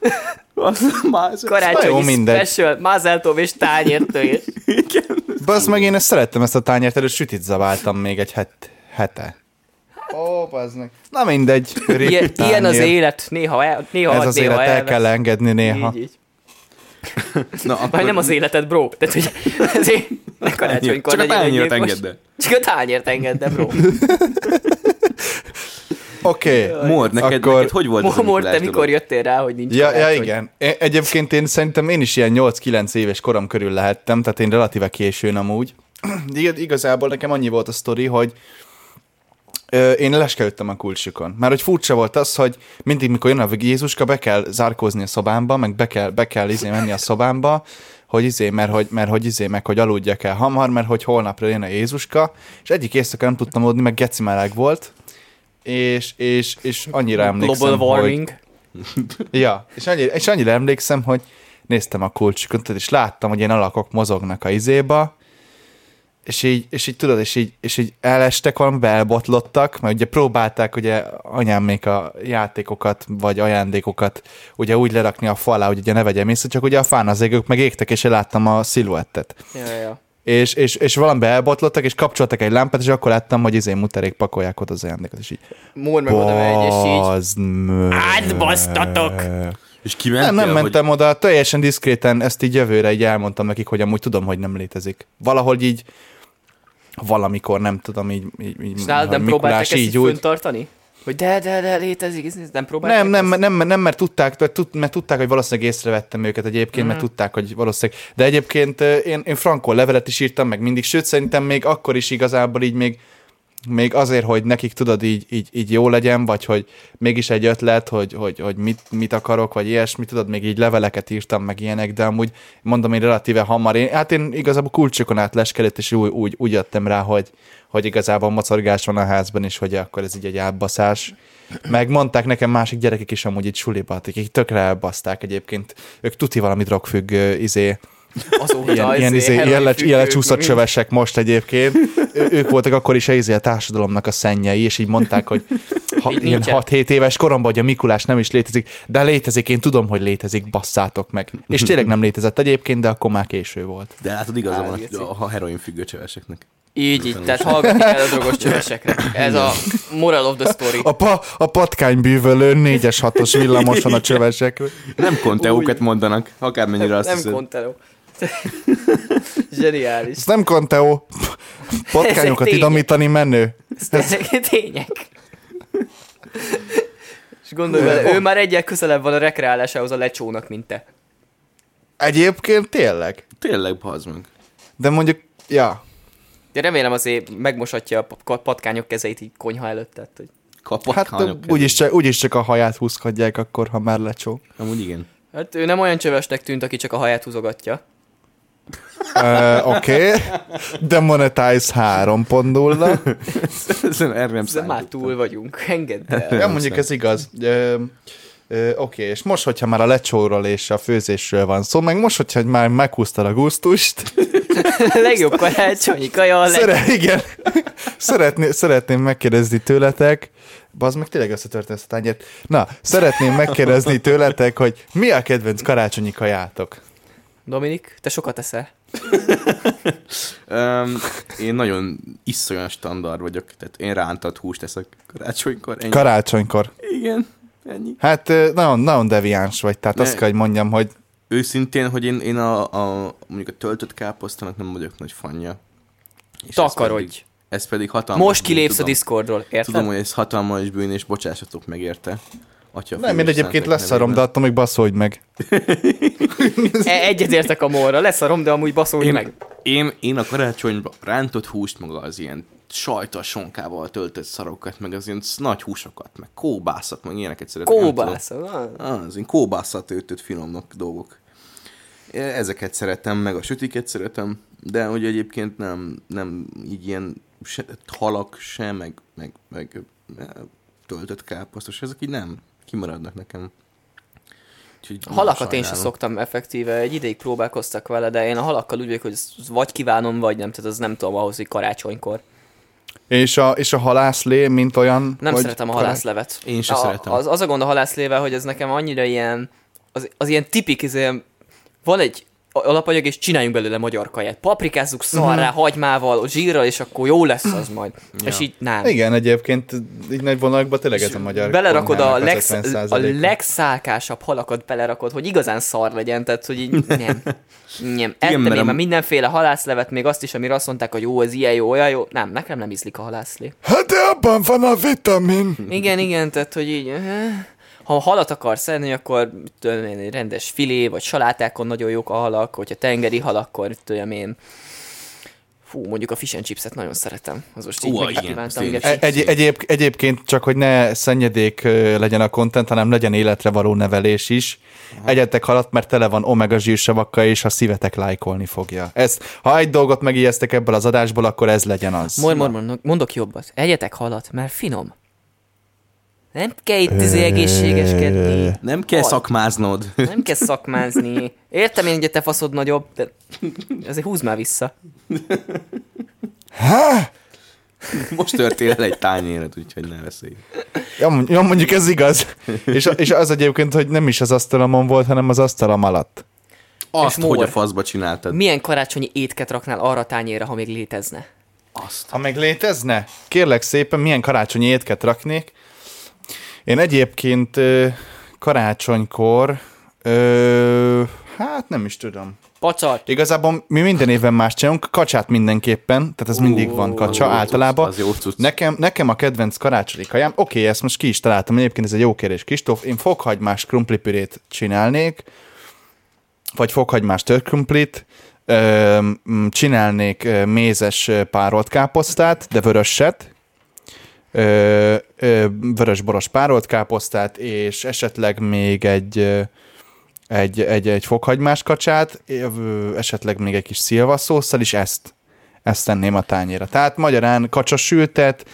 [laughs] Karácsonyi jó, special, mázeltov és tányértől. [laughs] Igen. Basz meg én ezt szerettem, ezt a tányért, előtt sütit zaváltam még egy het, hete. Ó, bazd meg. Na mindegy. Ilyen, ilyen az élet, néha, el, néha Ez az néha élet, el, el kell engedni néha. Így, így. [laughs] Na, akkor... Vagy nem az életed, bro. Tehát, hogy ezért ne karácsonykor Csak a tányért engedd Csak a tányért engedd bro. Oké. Okay. Mord, neked, akkor... neked hogy volt Mord, Mord, te mikor jöttél rá, hogy nincs Ja, ja igen. Egyébként én szerintem én is ilyen 8-9 éves korom körül lehettem, tehát én relatíve későn amúgy. [clears throat] Igazából nekem annyi volt a sztori, hogy én leskelődtem a kulcsukon. Mert hogy furcsa volt az, hogy mindig, mikor jön a Jézuska, be kell zárkózni a szobámba, meg be kell, be kell izé menni a szobámba, hogy izé, mert hogy, mert hogy izé, meg hogy aludjak el hamar, mert hogy holnapra jön a Jézuska, és egyik éjszaka nem tudtam aludni, meg geci meleg volt, és, és, és annyira emlékszem, Global warming. Hogy, ja, és annyira, és annyira emlékszem, hogy néztem a kulcskönyvet, és láttam, hogy ilyen alakok mozognak a izéba, és így, és így tudod, és így, és így elestek valami, elbotlottak, mert ugye próbálták ugye anyám még a játékokat, vagy ajándékokat ugye úgy lerakni a falá, hogy ugye ne vegyem észre, csak ugye a fán az égők meg égtek, és én láttam a sziluettet. Ja, ja és, és, és valamibe elbotlottak, és kapcsoltak egy lámpát, és akkor láttam, hogy izé muterék pakolják ott az ajándékot, és így... Múr meg oda megy, és így... Átbasztatok! És kimentél, Nem, nem mentem hogy... oda, teljesen diszkréten ezt így jövőre így elmondtam nekik, hogy amúgy tudom, hogy nem létezik. Valahogy így valamikor, nem tudom, így... így, így és nálad nem próbálták ezt így úgy... tartani? Hogy de, de, de létezik, ez- nem Nem, próbálták nem, ezt? nem, nem, mert tudták, mert, tud, mert tudták, hogy valószínűleg észrevettem őket egyébként, mert tudták, hogy valószínűleg. De egyébként én, én frankon levelet is írtam meg mindig, sőt szerintem még akkor is igazából így még, még azért, hogy nekik tudod így, így, így jó legyen, vagy hogy mégis egy ötlet, hogy, hogy, hogy mit, mit akarok, vagy ilyesmi, tudod, még így leveleket írtam, meg ilyenek, de amúgy mondom én relatíve hamar, én, hát én igazából kulcsokon át leskedett, és úgy, úgy, úgy jöttem rá, hogy, hogy igazából mocorgás van a házban, és hogy akkor ez így egy átbaszás. Meg mondták nekem másik gyerekek is amúgy itt suliba, akik tökre elbaszták egyébként. Ők tuti valami drogfüggő, izé, Azóta ilyen, izé, ilyen, izé, ilyen, le, ilyen lecsúszott csövesek most egyébként. Ő, ők voltak akkor is izé, a társadalomnak a szennyei, és így mondták, hogy ha, Így ilyen nincsen. 6-7 éves koromban, hogy a Mikulás nem is létezik, de létezik, én tudom, hogy létezik, basszátok meg. És tényleg nem létezett egyébként, de akkor már késő volt. De látod, igaza van a, a heroin függő cseveseknek. Így, így, tehát hallgatni kell a drogos csövesekre. Ez a moral of the story. A, pa, a patkánybűvölő 4-es 6-os villamoson a csövesek. Nem konteókat mondanak, akármennyire azt nem hiszed. Contero. [laughs] Zseniális. Ez nem konteó. [laughs] Patkányokat idomítani menő. Ezek [laughs] tények. És gondolj bele, ő már egyel közelebb van a rekreálásához a lecsónak, mint te. Egyébként tényleg. Tényleg, bazd meg. De mondjuk, ja. De remélem azért megmosatja a pa- patkányok kezeit így konyha előtt, tehát, hogy Hát úgyis csak, úgyis csak a haját húzkodják akkor, ha már lecsó. Amúgy igen. Hát ő nem olyan csövesnek tűnt, aki csak a haját húzogatja. Uh, Oké. Okay. Demonetize 3.0. Ezen erre nem Ezzel már számítottam. túl vagyunk, engedd el. Ja, mondjuk ez igaz. Oké, okay. és most, hogyha már a lecsóról és a főzésről van szó, meg most, hogyha már meghúztad a gusztust, [laughs] legjobb karácsonyi kaja a szere, igen, szeretné, szeretném megkérdezni tőletek, bazd meg tényleg összetört ezt a tányért. Na, szeretném megkérdezni tőletek, hogy mi a kedvenc karácsonyi kajátok? Dominik, te sokat eszel. [laughs] Um, én nagyon iszonyan standard vagyok, tehát én rántott húst eszek karácsonykor. Ennyi. Karácsonykor. igen, ennyi. Hát nagyon, nagyon deviáns vagy, tehát Ne. azt kell, hogy mondjam, hogy Őszintén, hogy én, én a, a, mondjuk a töltött káposztának nem vagyok nagy fanja. És ez Takarodj. pedig- Ez pedig hatalmas Most bűn, kilépsz a tudom. Discordról, érted? Tudom, hogy ez hatalmas bűn, és bocsássatok meg érte. Atya, nem, én egyébként leszarom, de attól még baszolj meg. [laughs] E- Egyetértek a morra, lesz a rom, de amúgy baszolj én, meg. Én, én a karácsonyban rántott húst, maga az ilyen sajtos sonkával töltött szarokat, meg az ilyen nagy húsokat, meg kóbászat, meg ilyeneket szeretem. nem tudom. Kóbász. ah. Az, én kóbásszal töltött finomnak dolgok. Ezeket szeretem, meg a sütiket szeretem, de hogy egyébként nem, nem így ilyen se, halak se, meg, meg, meg eh, töltött káposztos, ezek így nem kimaradnak nekem. Úgyhogy A halakat én sem szoktam effektíve, egy ideig próbálkoztak vele, de én a halakkal úgy vagyok, hogy vagy kívánom, vagy nem, tehát az nem tudom ahhoz, hogy karácsonykor. És a, és a halászlé, mint olyan... Nem hogy szeretem a halászlevet. Én se a, szeretem. Az, az a gond a halászlével, hogy ez nekem annyira ilyen, az, az ilyen tipik, ez ilyen, van egy alapanyag, és csináljunk belőle magyar kaját. Paprikázzuk szarrá, Mhm. hagymával, zsírral, és akkor jó lesz az majd. Ja. És így nem. Igen, egyébként így nagy vonalakban tényleg ez a magyar Belerakod a, legsz, 50%-a. a legszálkásabb halakat belerakod, hogy igazán szar legyen, tehát hogy így nem. [laughs] Nem. Ettem én már mindenféle halászlevet, még azt is, amire azt mondták, hogy jó, ez ilyen jó, olyan jó. Nem, nekem nem ízlik a halászlé. Hát de abban van a vitamin. Igen, igen, tehát hogy így... Ha halat akarsz enni, akkor tudom én, egy rendes filé, vagy salátákon nagyon jók a halak, hogyha tengeri hal, akkor tudom én... Fú, mondjuk a fish and chipset nagyon szeretem. Az most így is igen, is. Egy, egyéb, egyébként csak, hogy ne szennyedék legyen a content, hanem legyen életre való nevelés is. Egyetek halat, mert tele van omega zsírsavakkal, és a szívetek lájkolni fogja. Ez, ha egy dolgot megijesztek ebből az adásból, akkor ez legyen az. Mor, mor, mor, mondok jobbat. Egyetek halat, mert finom. Nem kell itt izé egészségeskedni. Nem kell Hal. szakmáznod. Nem kell szakmázni. Értem én, hogy a te faszod nagyobb, de azért húzd már vissza. Most törtél el egy tányéret, úgyhogy ne veszélj. Ja, ja, mondjuk ez igaz. és, és az egyébként, hogy nem is az asztalomon volt, hanem az asztalom alatt. Azt, mór. hogy a faszba csináltad. Milyen karácsonyi étket raknál arra a tányérra, ha még létezne? Azt. Ha meg létezne, kérlek szépen, milyen karácsonyi étket raknék. Én egyébként karácsonykor, ö, hát nem is tudom. Pacsart. Igazából mi minden évben más csinálunk, kacsát mindenképpen, tehát ez mindig van kacsa az általában. az jó cucc. Nekem, nekem a kedvenc karácsonyi kajám, oké, ezt most ki is találtam, egyébként ez egy jó kérdés, Kristóf, én fokhagymás krumplipürét csinálnék, vagy fokhagymás törkrumplit, csinálnék mézes párolt káposztát, de vöröset, vörös-boros párolt káposztát, és esetleg még egy, egy, egy, egy fokhagymás kacsát, esetleg még egy kis szilvaszószal, és ezt ezt tenném a tányéra. Tehát magyarán kacsasültet,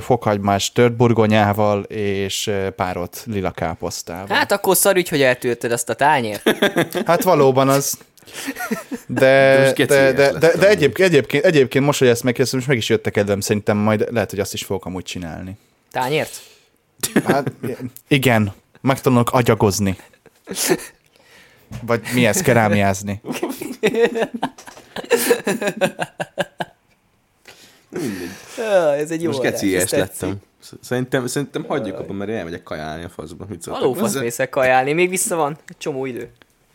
fokhagymás tört burgonyával és párolt lila káposztával. Hát akkor szarügy, hogy eltűrted azt a tányért. Hát valóban az. De, De most de, de, de, de egyébként, egyébként, egyébként most, hogy ezt megkérdeztem, most meg is jött a kedvem, szerintem majd lehet, hogy azt is fogok amúgy csinálni. Tányért? Hát igen, megtanulok agyagozni. Vagy mi ez, kerámiázni. Ah, ez egy jó Most tetszik. lettem. Szerintem, szerintem hagyjuk abban, mert elmegyek kajálni a faszba. Mit Való faszmészek kajálni, még vissza van egy csomó idő.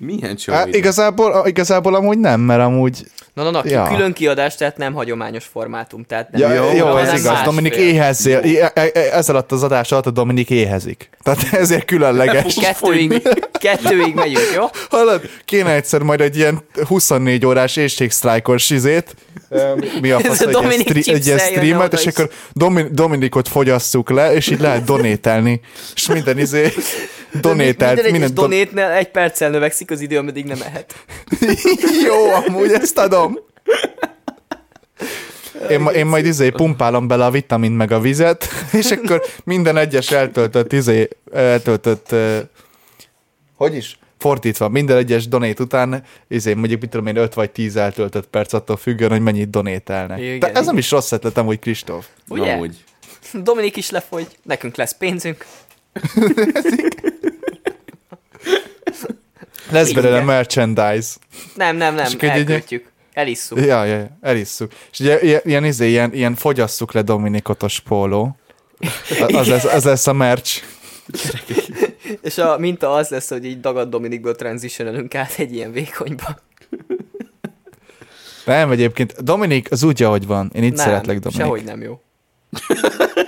Milyen csomó Hát igazából, igazából amúgy nem, mert amúgy Na, na, na, Ja. külön kiadás, tehát nem hagyományos formátum. Tehát nem, Ja, jó, jó hanem ez igaz. másfél. Dominik éhezzél. Ez alatt az adás alatt a Dominik éhezik. Tehát [laughs] ezért különleges. Kettőig, kettőig megyünk, jó? Hallod, kéne egyszer majd egy ilyen 24 órás éjségsztrájkos izét, mi a fasz, egy, ilyen stri- egy streamet, és akkor Domin- Dominikot fogyasszuk le, és így lehet donételni. És minden izé donételt. Minden egyes donétnél egy perccel növekszik az idő, ameddig nem ehet. [laughs] Jó, amúgy ezt adom. Én, ma, én majd izé pumpálom bele a vitamint meg a vizet, [laughs] és akkor minden egyes eltöltött izé, eltöltött, uh, hogy is? Fordítva, minden egyes donét után, izé, mondjuk mit tudom én, 5 vagy 10 eltöltött perc attól függően, hogy mennyit donételnek. Igen, De ez igen. nem is rossz ötlet, amúgy Kristóf. Ugye? Amúgy. Dominik is lefogy, nekünk lesz pénzünk. [laughs] Lesz Igen. belőle merchandise. Nem, nem, nem, elköltjük. Elisszuk. Ja, ja, ja, elisszuk. És ugye ilyen, izé, ilyen, ilyen fogyasszuk le Dominikotos póló. Az lesz, az lesz a merch. [laughs] És a minta az lesz, hogy így dagad Dominikből transitionelünk át egy ilyen vékonyba. Nem, egyébként Dominik az úgy, ahogy van. Én így nem, szeretlek, Dominik. sehogy nem jó. [laughs]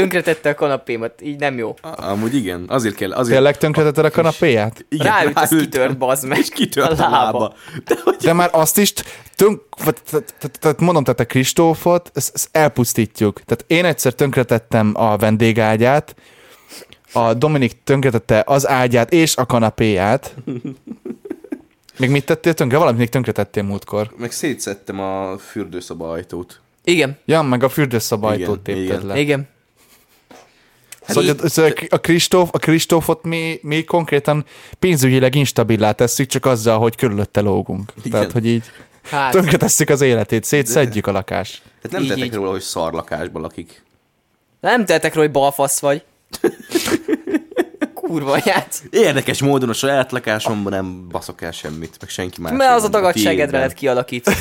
Tönkretette a kanapémat, így nem jó. Amúgy igen, azért kell, azért... Tényleg tönkretetted a kanapéját? Igen, Ráült, az ráültem, kitört, bazd meg. És kitört A lába. lába. De hogy De már azt is tönk... vagy- tehát- mondom, tehát a Kristófot, ezt, ezt elpusztítjuk. Tehát én egyszer tönkretettem a vendégágyát, a Dominik tönkretette az ágyát és a kanapéját. Még mit tettél tönkre? Valamit még tönkretettél múltkor. meg szétszettem a fürdőszoba ajtót. Igen, Ja, meg a fürdőszoba Igen, ajtót tépted igen. le. igen. Szóval így- a, szóval a Kristóf, a Kristófot mi, mi konkrétan pénzügyileg instabilá tesszük, csak azzal, hogy körülötte lógunk. Igen. Tehát, hogy így Hát, tönkretesszük az életét, szétszedjük a lakást. Tehát nem Így, tettek így. róla, hogy szar lakásban lakik. nem tehetek róla, hogy balfasz vagy. [laughs] Kurva anyát. Érdekes módon a saját lakásomban nem baszok el semmit, meg senki más. Mert az a dagadságedre lett kialakítva.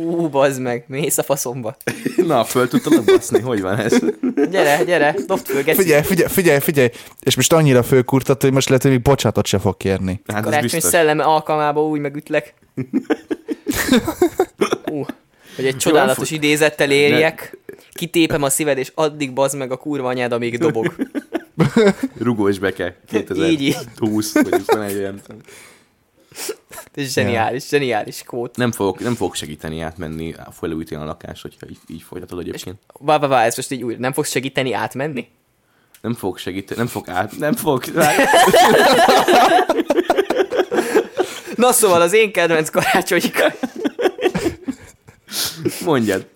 Hú, bazd meg, mész a faszomba. [laughs] Na, föl tudtad baszni, hogy van ez? Gyere, gyere, dobd föl, geci. Figyelj, figyelj, figyelj, figyelj, és most annyira fölkurtat, hogy most lehet, hogy még bocsátot se fog kérni. Hát Karácsony biztos. szelleme alkalmába úgy megütlek. [laughs] Hú, hogy egy csodálatos idézettel érjek, kitépem a szíved, és addig bazd meg a kurva anyád, amíg dobog. [laughs] Rugó és beke. Így, így. 2020 vagy 21 olyan. Ez zseniális, zseniális kód. Nem fogok, nem fogok segíteni átmenni, felújítani a lakást, hogyha így, így folytatod egyébként. Vá, vá, vá, ez most így újra. Nem fogsz segíteni átmenni? Nem fogok segíteni, nem fog át, nem fog. [laughs] Na szóval az én kedvenc karácsonyi kar... Mondjad.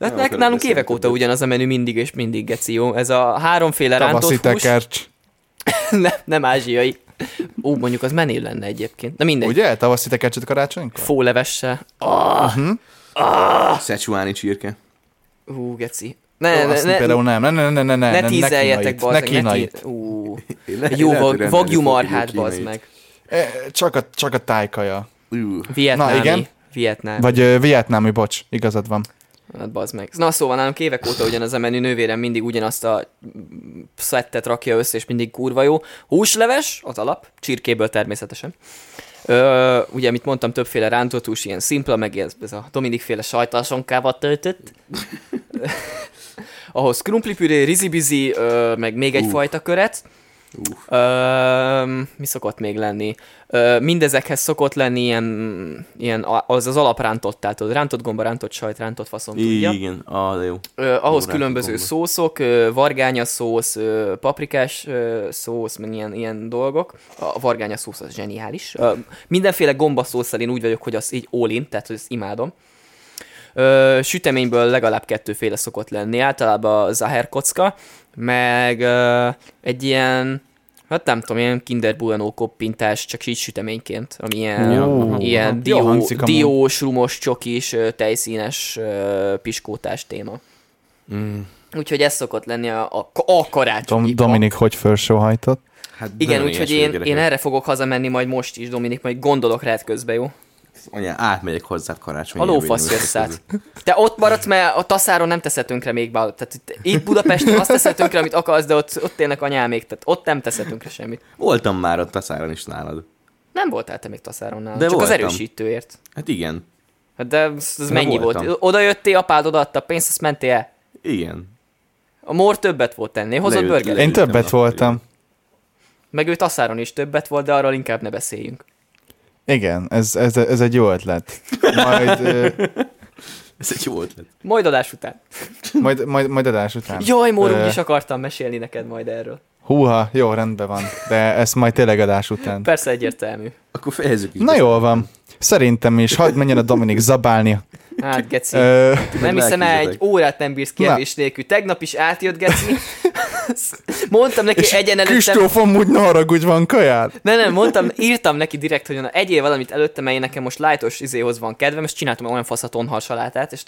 Hát Nem nek- akarok nálunk évek óta ugyanaz a menü mindig és mindig geci jó. Ez a háromféle Tavaszi rántott hús. tekercs. [laughs] nem, nem ázsiai. Ó, mondjuk az menő lenne egyébként. Na mindegy. Ugye? Tavaszi tekercset karácsonykor? Fólevessel. Ah, Szecsuáni csirke. ú, geci. Ne, ne, ne, például nem, ne, ne, ne, ne, ne, ne ne tízeljetek, bazd ne meg. Ne kínait. tí- Ú, Le- jó lehet, hogy vag, rendelni vagyú fogok marhát, egy bazd kínait. meg. E, Csak a, csak a tájkaja. Vietnámi. Na, igen. Vietnám. Vagy ö, vietnámi, bocs, igazad van. Hát bazd meg. Na szóval nálunk évek óta ugyanaz a menü nővérem mindig ugyanazt a szettet rakja össze, és mindig kurva jó. Húsleves, az alap, csirkéből természetesen. Ö, ugye, amit mondtam, többféle rántott hús, ilyen szimpla, meg ez, ez a Dominik féle sajtalsonkával töltött. [laughs] Ahhoz krumplipüré, rizibizi, ö, meg még egy Uh. Ö, mi szokott még lenni? Ö, mindezekhez szokott lenni ilyen, ilyen az az alaprántott, tehát tudod, rántott gomba, rántott sajt, rántott faszom tudja. Igen, ah, de jó. Ö, ahhoz Jó, különböző rántott szószok, ö, vargánya szósz, ö, paprikás ö, szósz, ilyen, ilyen dolgok. A vargánya szósz az zseniális. Ö, mindenféle gomba szószal én úgy vagyok, hogy azt így all in, tehát hogy ezt imádom. Ö, süteményből legalább kettőféle szokott lenni, általában Zaher kocka, meg ö, egy ilyen, hát nem tudom, ilyen Kinder Bueno koppintás, csak így süteményként, ami ilyen, Jó. ilyen Jó dió, diós, rumos, csokis, tejszínes ö, piskótás téma. Mm. Úgyhogy ez szokott lenni a, a, a karácsonyi Dom- Dominik hogy felsóhajtott? Hát Igen, úgyhogy én, én erre fogok hazamenni majd most is, Dominik, majd gondolok rád közben, jó? Anya, átmegyek hozzád karácsony. A lófasz jössz át. Te ott maradsz, mert a taszáron nem teszed tönkre még be. Tehát itt, itt Budapesten azt teszed tönkre, amit akarsz, de ott, ott élnek anyámék, tehát ott nem teszed tönkre semmit. Voltam már ott a száron is nálad. Nem voltál te még taszáron nálam, De csak az voltam. erősítőért. Hát igen. Hát de ez, ez De mennyi voltam. volt? Oda jöttél, apád odaadta a pénzt, azt mentél el. Igen. A mor többet volt tenni, hozott burgeret. Én többet voltam. Meg ő taszáron is többet volt, de arról inkább ne beszéljünk. Igen, ez, ez, ez egy jó ötlet. Majd, [laughs] Ez egy jó ötlet. Majd adás után. majd, majd, majd adás után. Jaj, Mór, Ö, úgy is akartam mesélni neked majd erről. Húha, jó, rendben van. De ezt majd tényleg adás után. Persze egyértelmű. Akkor fejezzük is. Na jól van. Szerintem is. Hadd menjen a Dominik zabálni. Hát, geci. Ö, nem hiszem el, egy órát nem bírsz kevés nélkül. Tegnap is átjött, geci. [laughs] Mondtam neki egyen előttem. Kristóf, amúgy ne haragudj, van kajád? Nem, nem, mondtam, írtam neki direkt, hogy na, egyél valamit előtte, mert én nekem most lájtos izéhoz van kedvem, és csináltam olyan fasz a tonhal salátát, és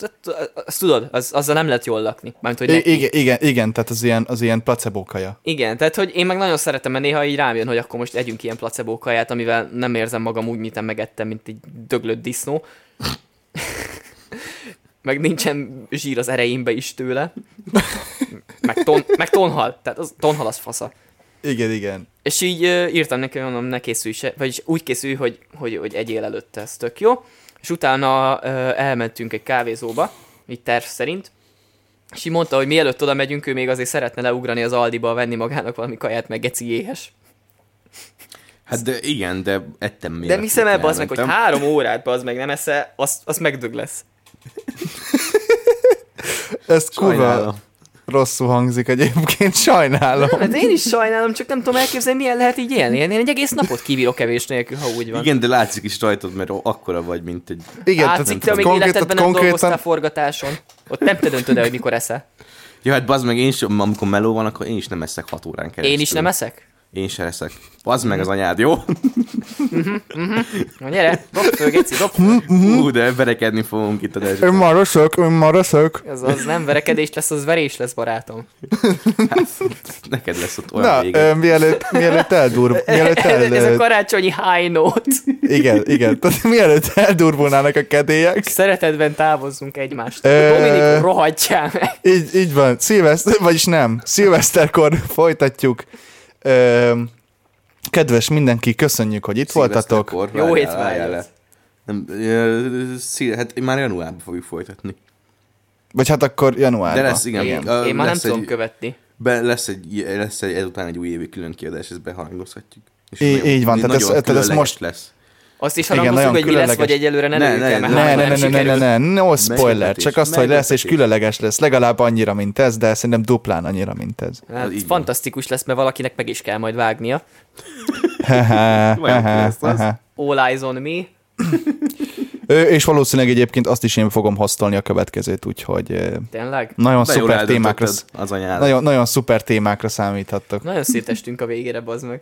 azt tudod, az, azzal nem lehet jól lakni. Mármint, hogy neki. igen, igen, igen, tehát az ilyen, az ilyen placebo kaja. Igen, tehát hogy én meg nagyon szeretem, mert néha így rám jön, hogy akkor most együnk ilyen placebo kaját, amivel nem érzem magam úgy, mint megettem, mint egy döglött disznó. Meg nincsen zsír az ereimbe is tőle. meg, ton, meg tonhal, tehát az, tonhal az fasza. Igen, igen. És így uh, írtam neki, mondom, ne készülj se, vagyis úgy készülj, hogy, hogy, hogy egyél előtte, ez tök jó. És utána uh, elmentünk egy kávézóba, így terv szerint, és így mondta, hogy mielőtt oda megyünk, ő még azért szeretne leugrani az Aldiba, venni magának valami kaját, meg geci éhes. Hát de igen, de ettem még. De mi hiszem el, az meg, hogy három órát az meg nem esze, az, az megdög lesz. Ez kurva rosszul hangzik egyébként, sajnálom. Hát én is sajnálom, csak nem tudom elképzelni, milyen lehet így élni. Én egy egész napot kibírok kevés nélkül, ha úgy van. Igen, de látszik is rajtad, mert akkora vagy, mint egy... Igen, Látszik, te még életedben nem dolgoztál forgatáson. Ott nem te döntöd el, hogy mikor eszel. Ja, hát bazd meg, én is, amikor meló van, akkor én is nem eszek hat órán keresztül. Én is nem eszek? Én se eszek. Bazd meg az anyád, jó? Na gyere, dob föl, geci, dob föl. Hú, de verekedni fogunk itt a Ön desben. már röszök, ön már röszök. Ez az nem verekedés lesz, az verés lesz, barátom. Neked lesz ott olyan Na, vége. ö, mielőtt, mielőtt eldur, mielőtt el, Ez a karácsonyi high note. igen, igen, tehát mielőtt eldurvulnának a kedélyek, Szeretetben távozzunk egymást. Ö- Dominik, rohadjál meg. így, így van, szilveszter, vagyis nem, szilveszterkor folytatjuk. Ö, kedves mindenki, köszönjük, hogy itt voltatok. Jó hétvágyat. Nem, hát már januárban fogjuk folytatni. Vagy hát akkor januárban. De lesz, igen. Én, Ö, én már nem tudom egy- követni. Be, lesz, egy, lesz egy, ezután egy új évi külön kiadás, ezt behangozhatjuk. És nagyon- így van, tehát ez- tehát ez most- lesz. Azt is Igen, harangozunk, nagyon hogy mi lesz, vagy egyelőre ne Ne, ne, ne, Ne, ne, nem ne, ne, ne, sikerül. ne, ne, no spoiler, csak azt, hogy lesz, és különleges lesz, legalább annyira, mint ez, de szerintem duplán annyira, mint ez. Hát, van. fantasztikus lesz, mert valakinek meg is kell majd vágnia. [laughs] All eyes on me. És valószínűleg egyébként azt is én fogom hoztolni a következőt, úgyhogy Tényleg? nagyon De szuper témákra, az anyád. nagyon, nagyon szuper témákra számíthattok. Nagyon szétestünk a végére, bazd meg.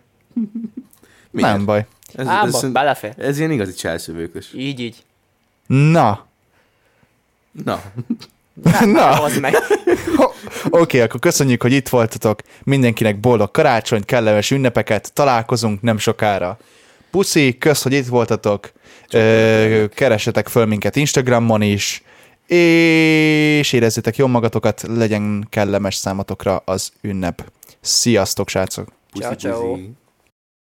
Miért? Nem baj. Ez, Ámba, ez, belefér. ez ilyen igazi cselszövőkös. Így, így. Na, Na, na, meg. [laughs] oké, akkor köszönjük, hogy itt voltatok. Mindenkinek boldog karácsonyt, kellemes ünnepeket, találkozunk nem sokára. Puszi, kösz, hogy itt voltatok. Ö, keressetek föl minket Instagramon is, és érezzétek jól magatokat, legyen kellemes számotokra az ünnep. Sziasztok, srácok! Ciao, ciao. Puszi-puzi.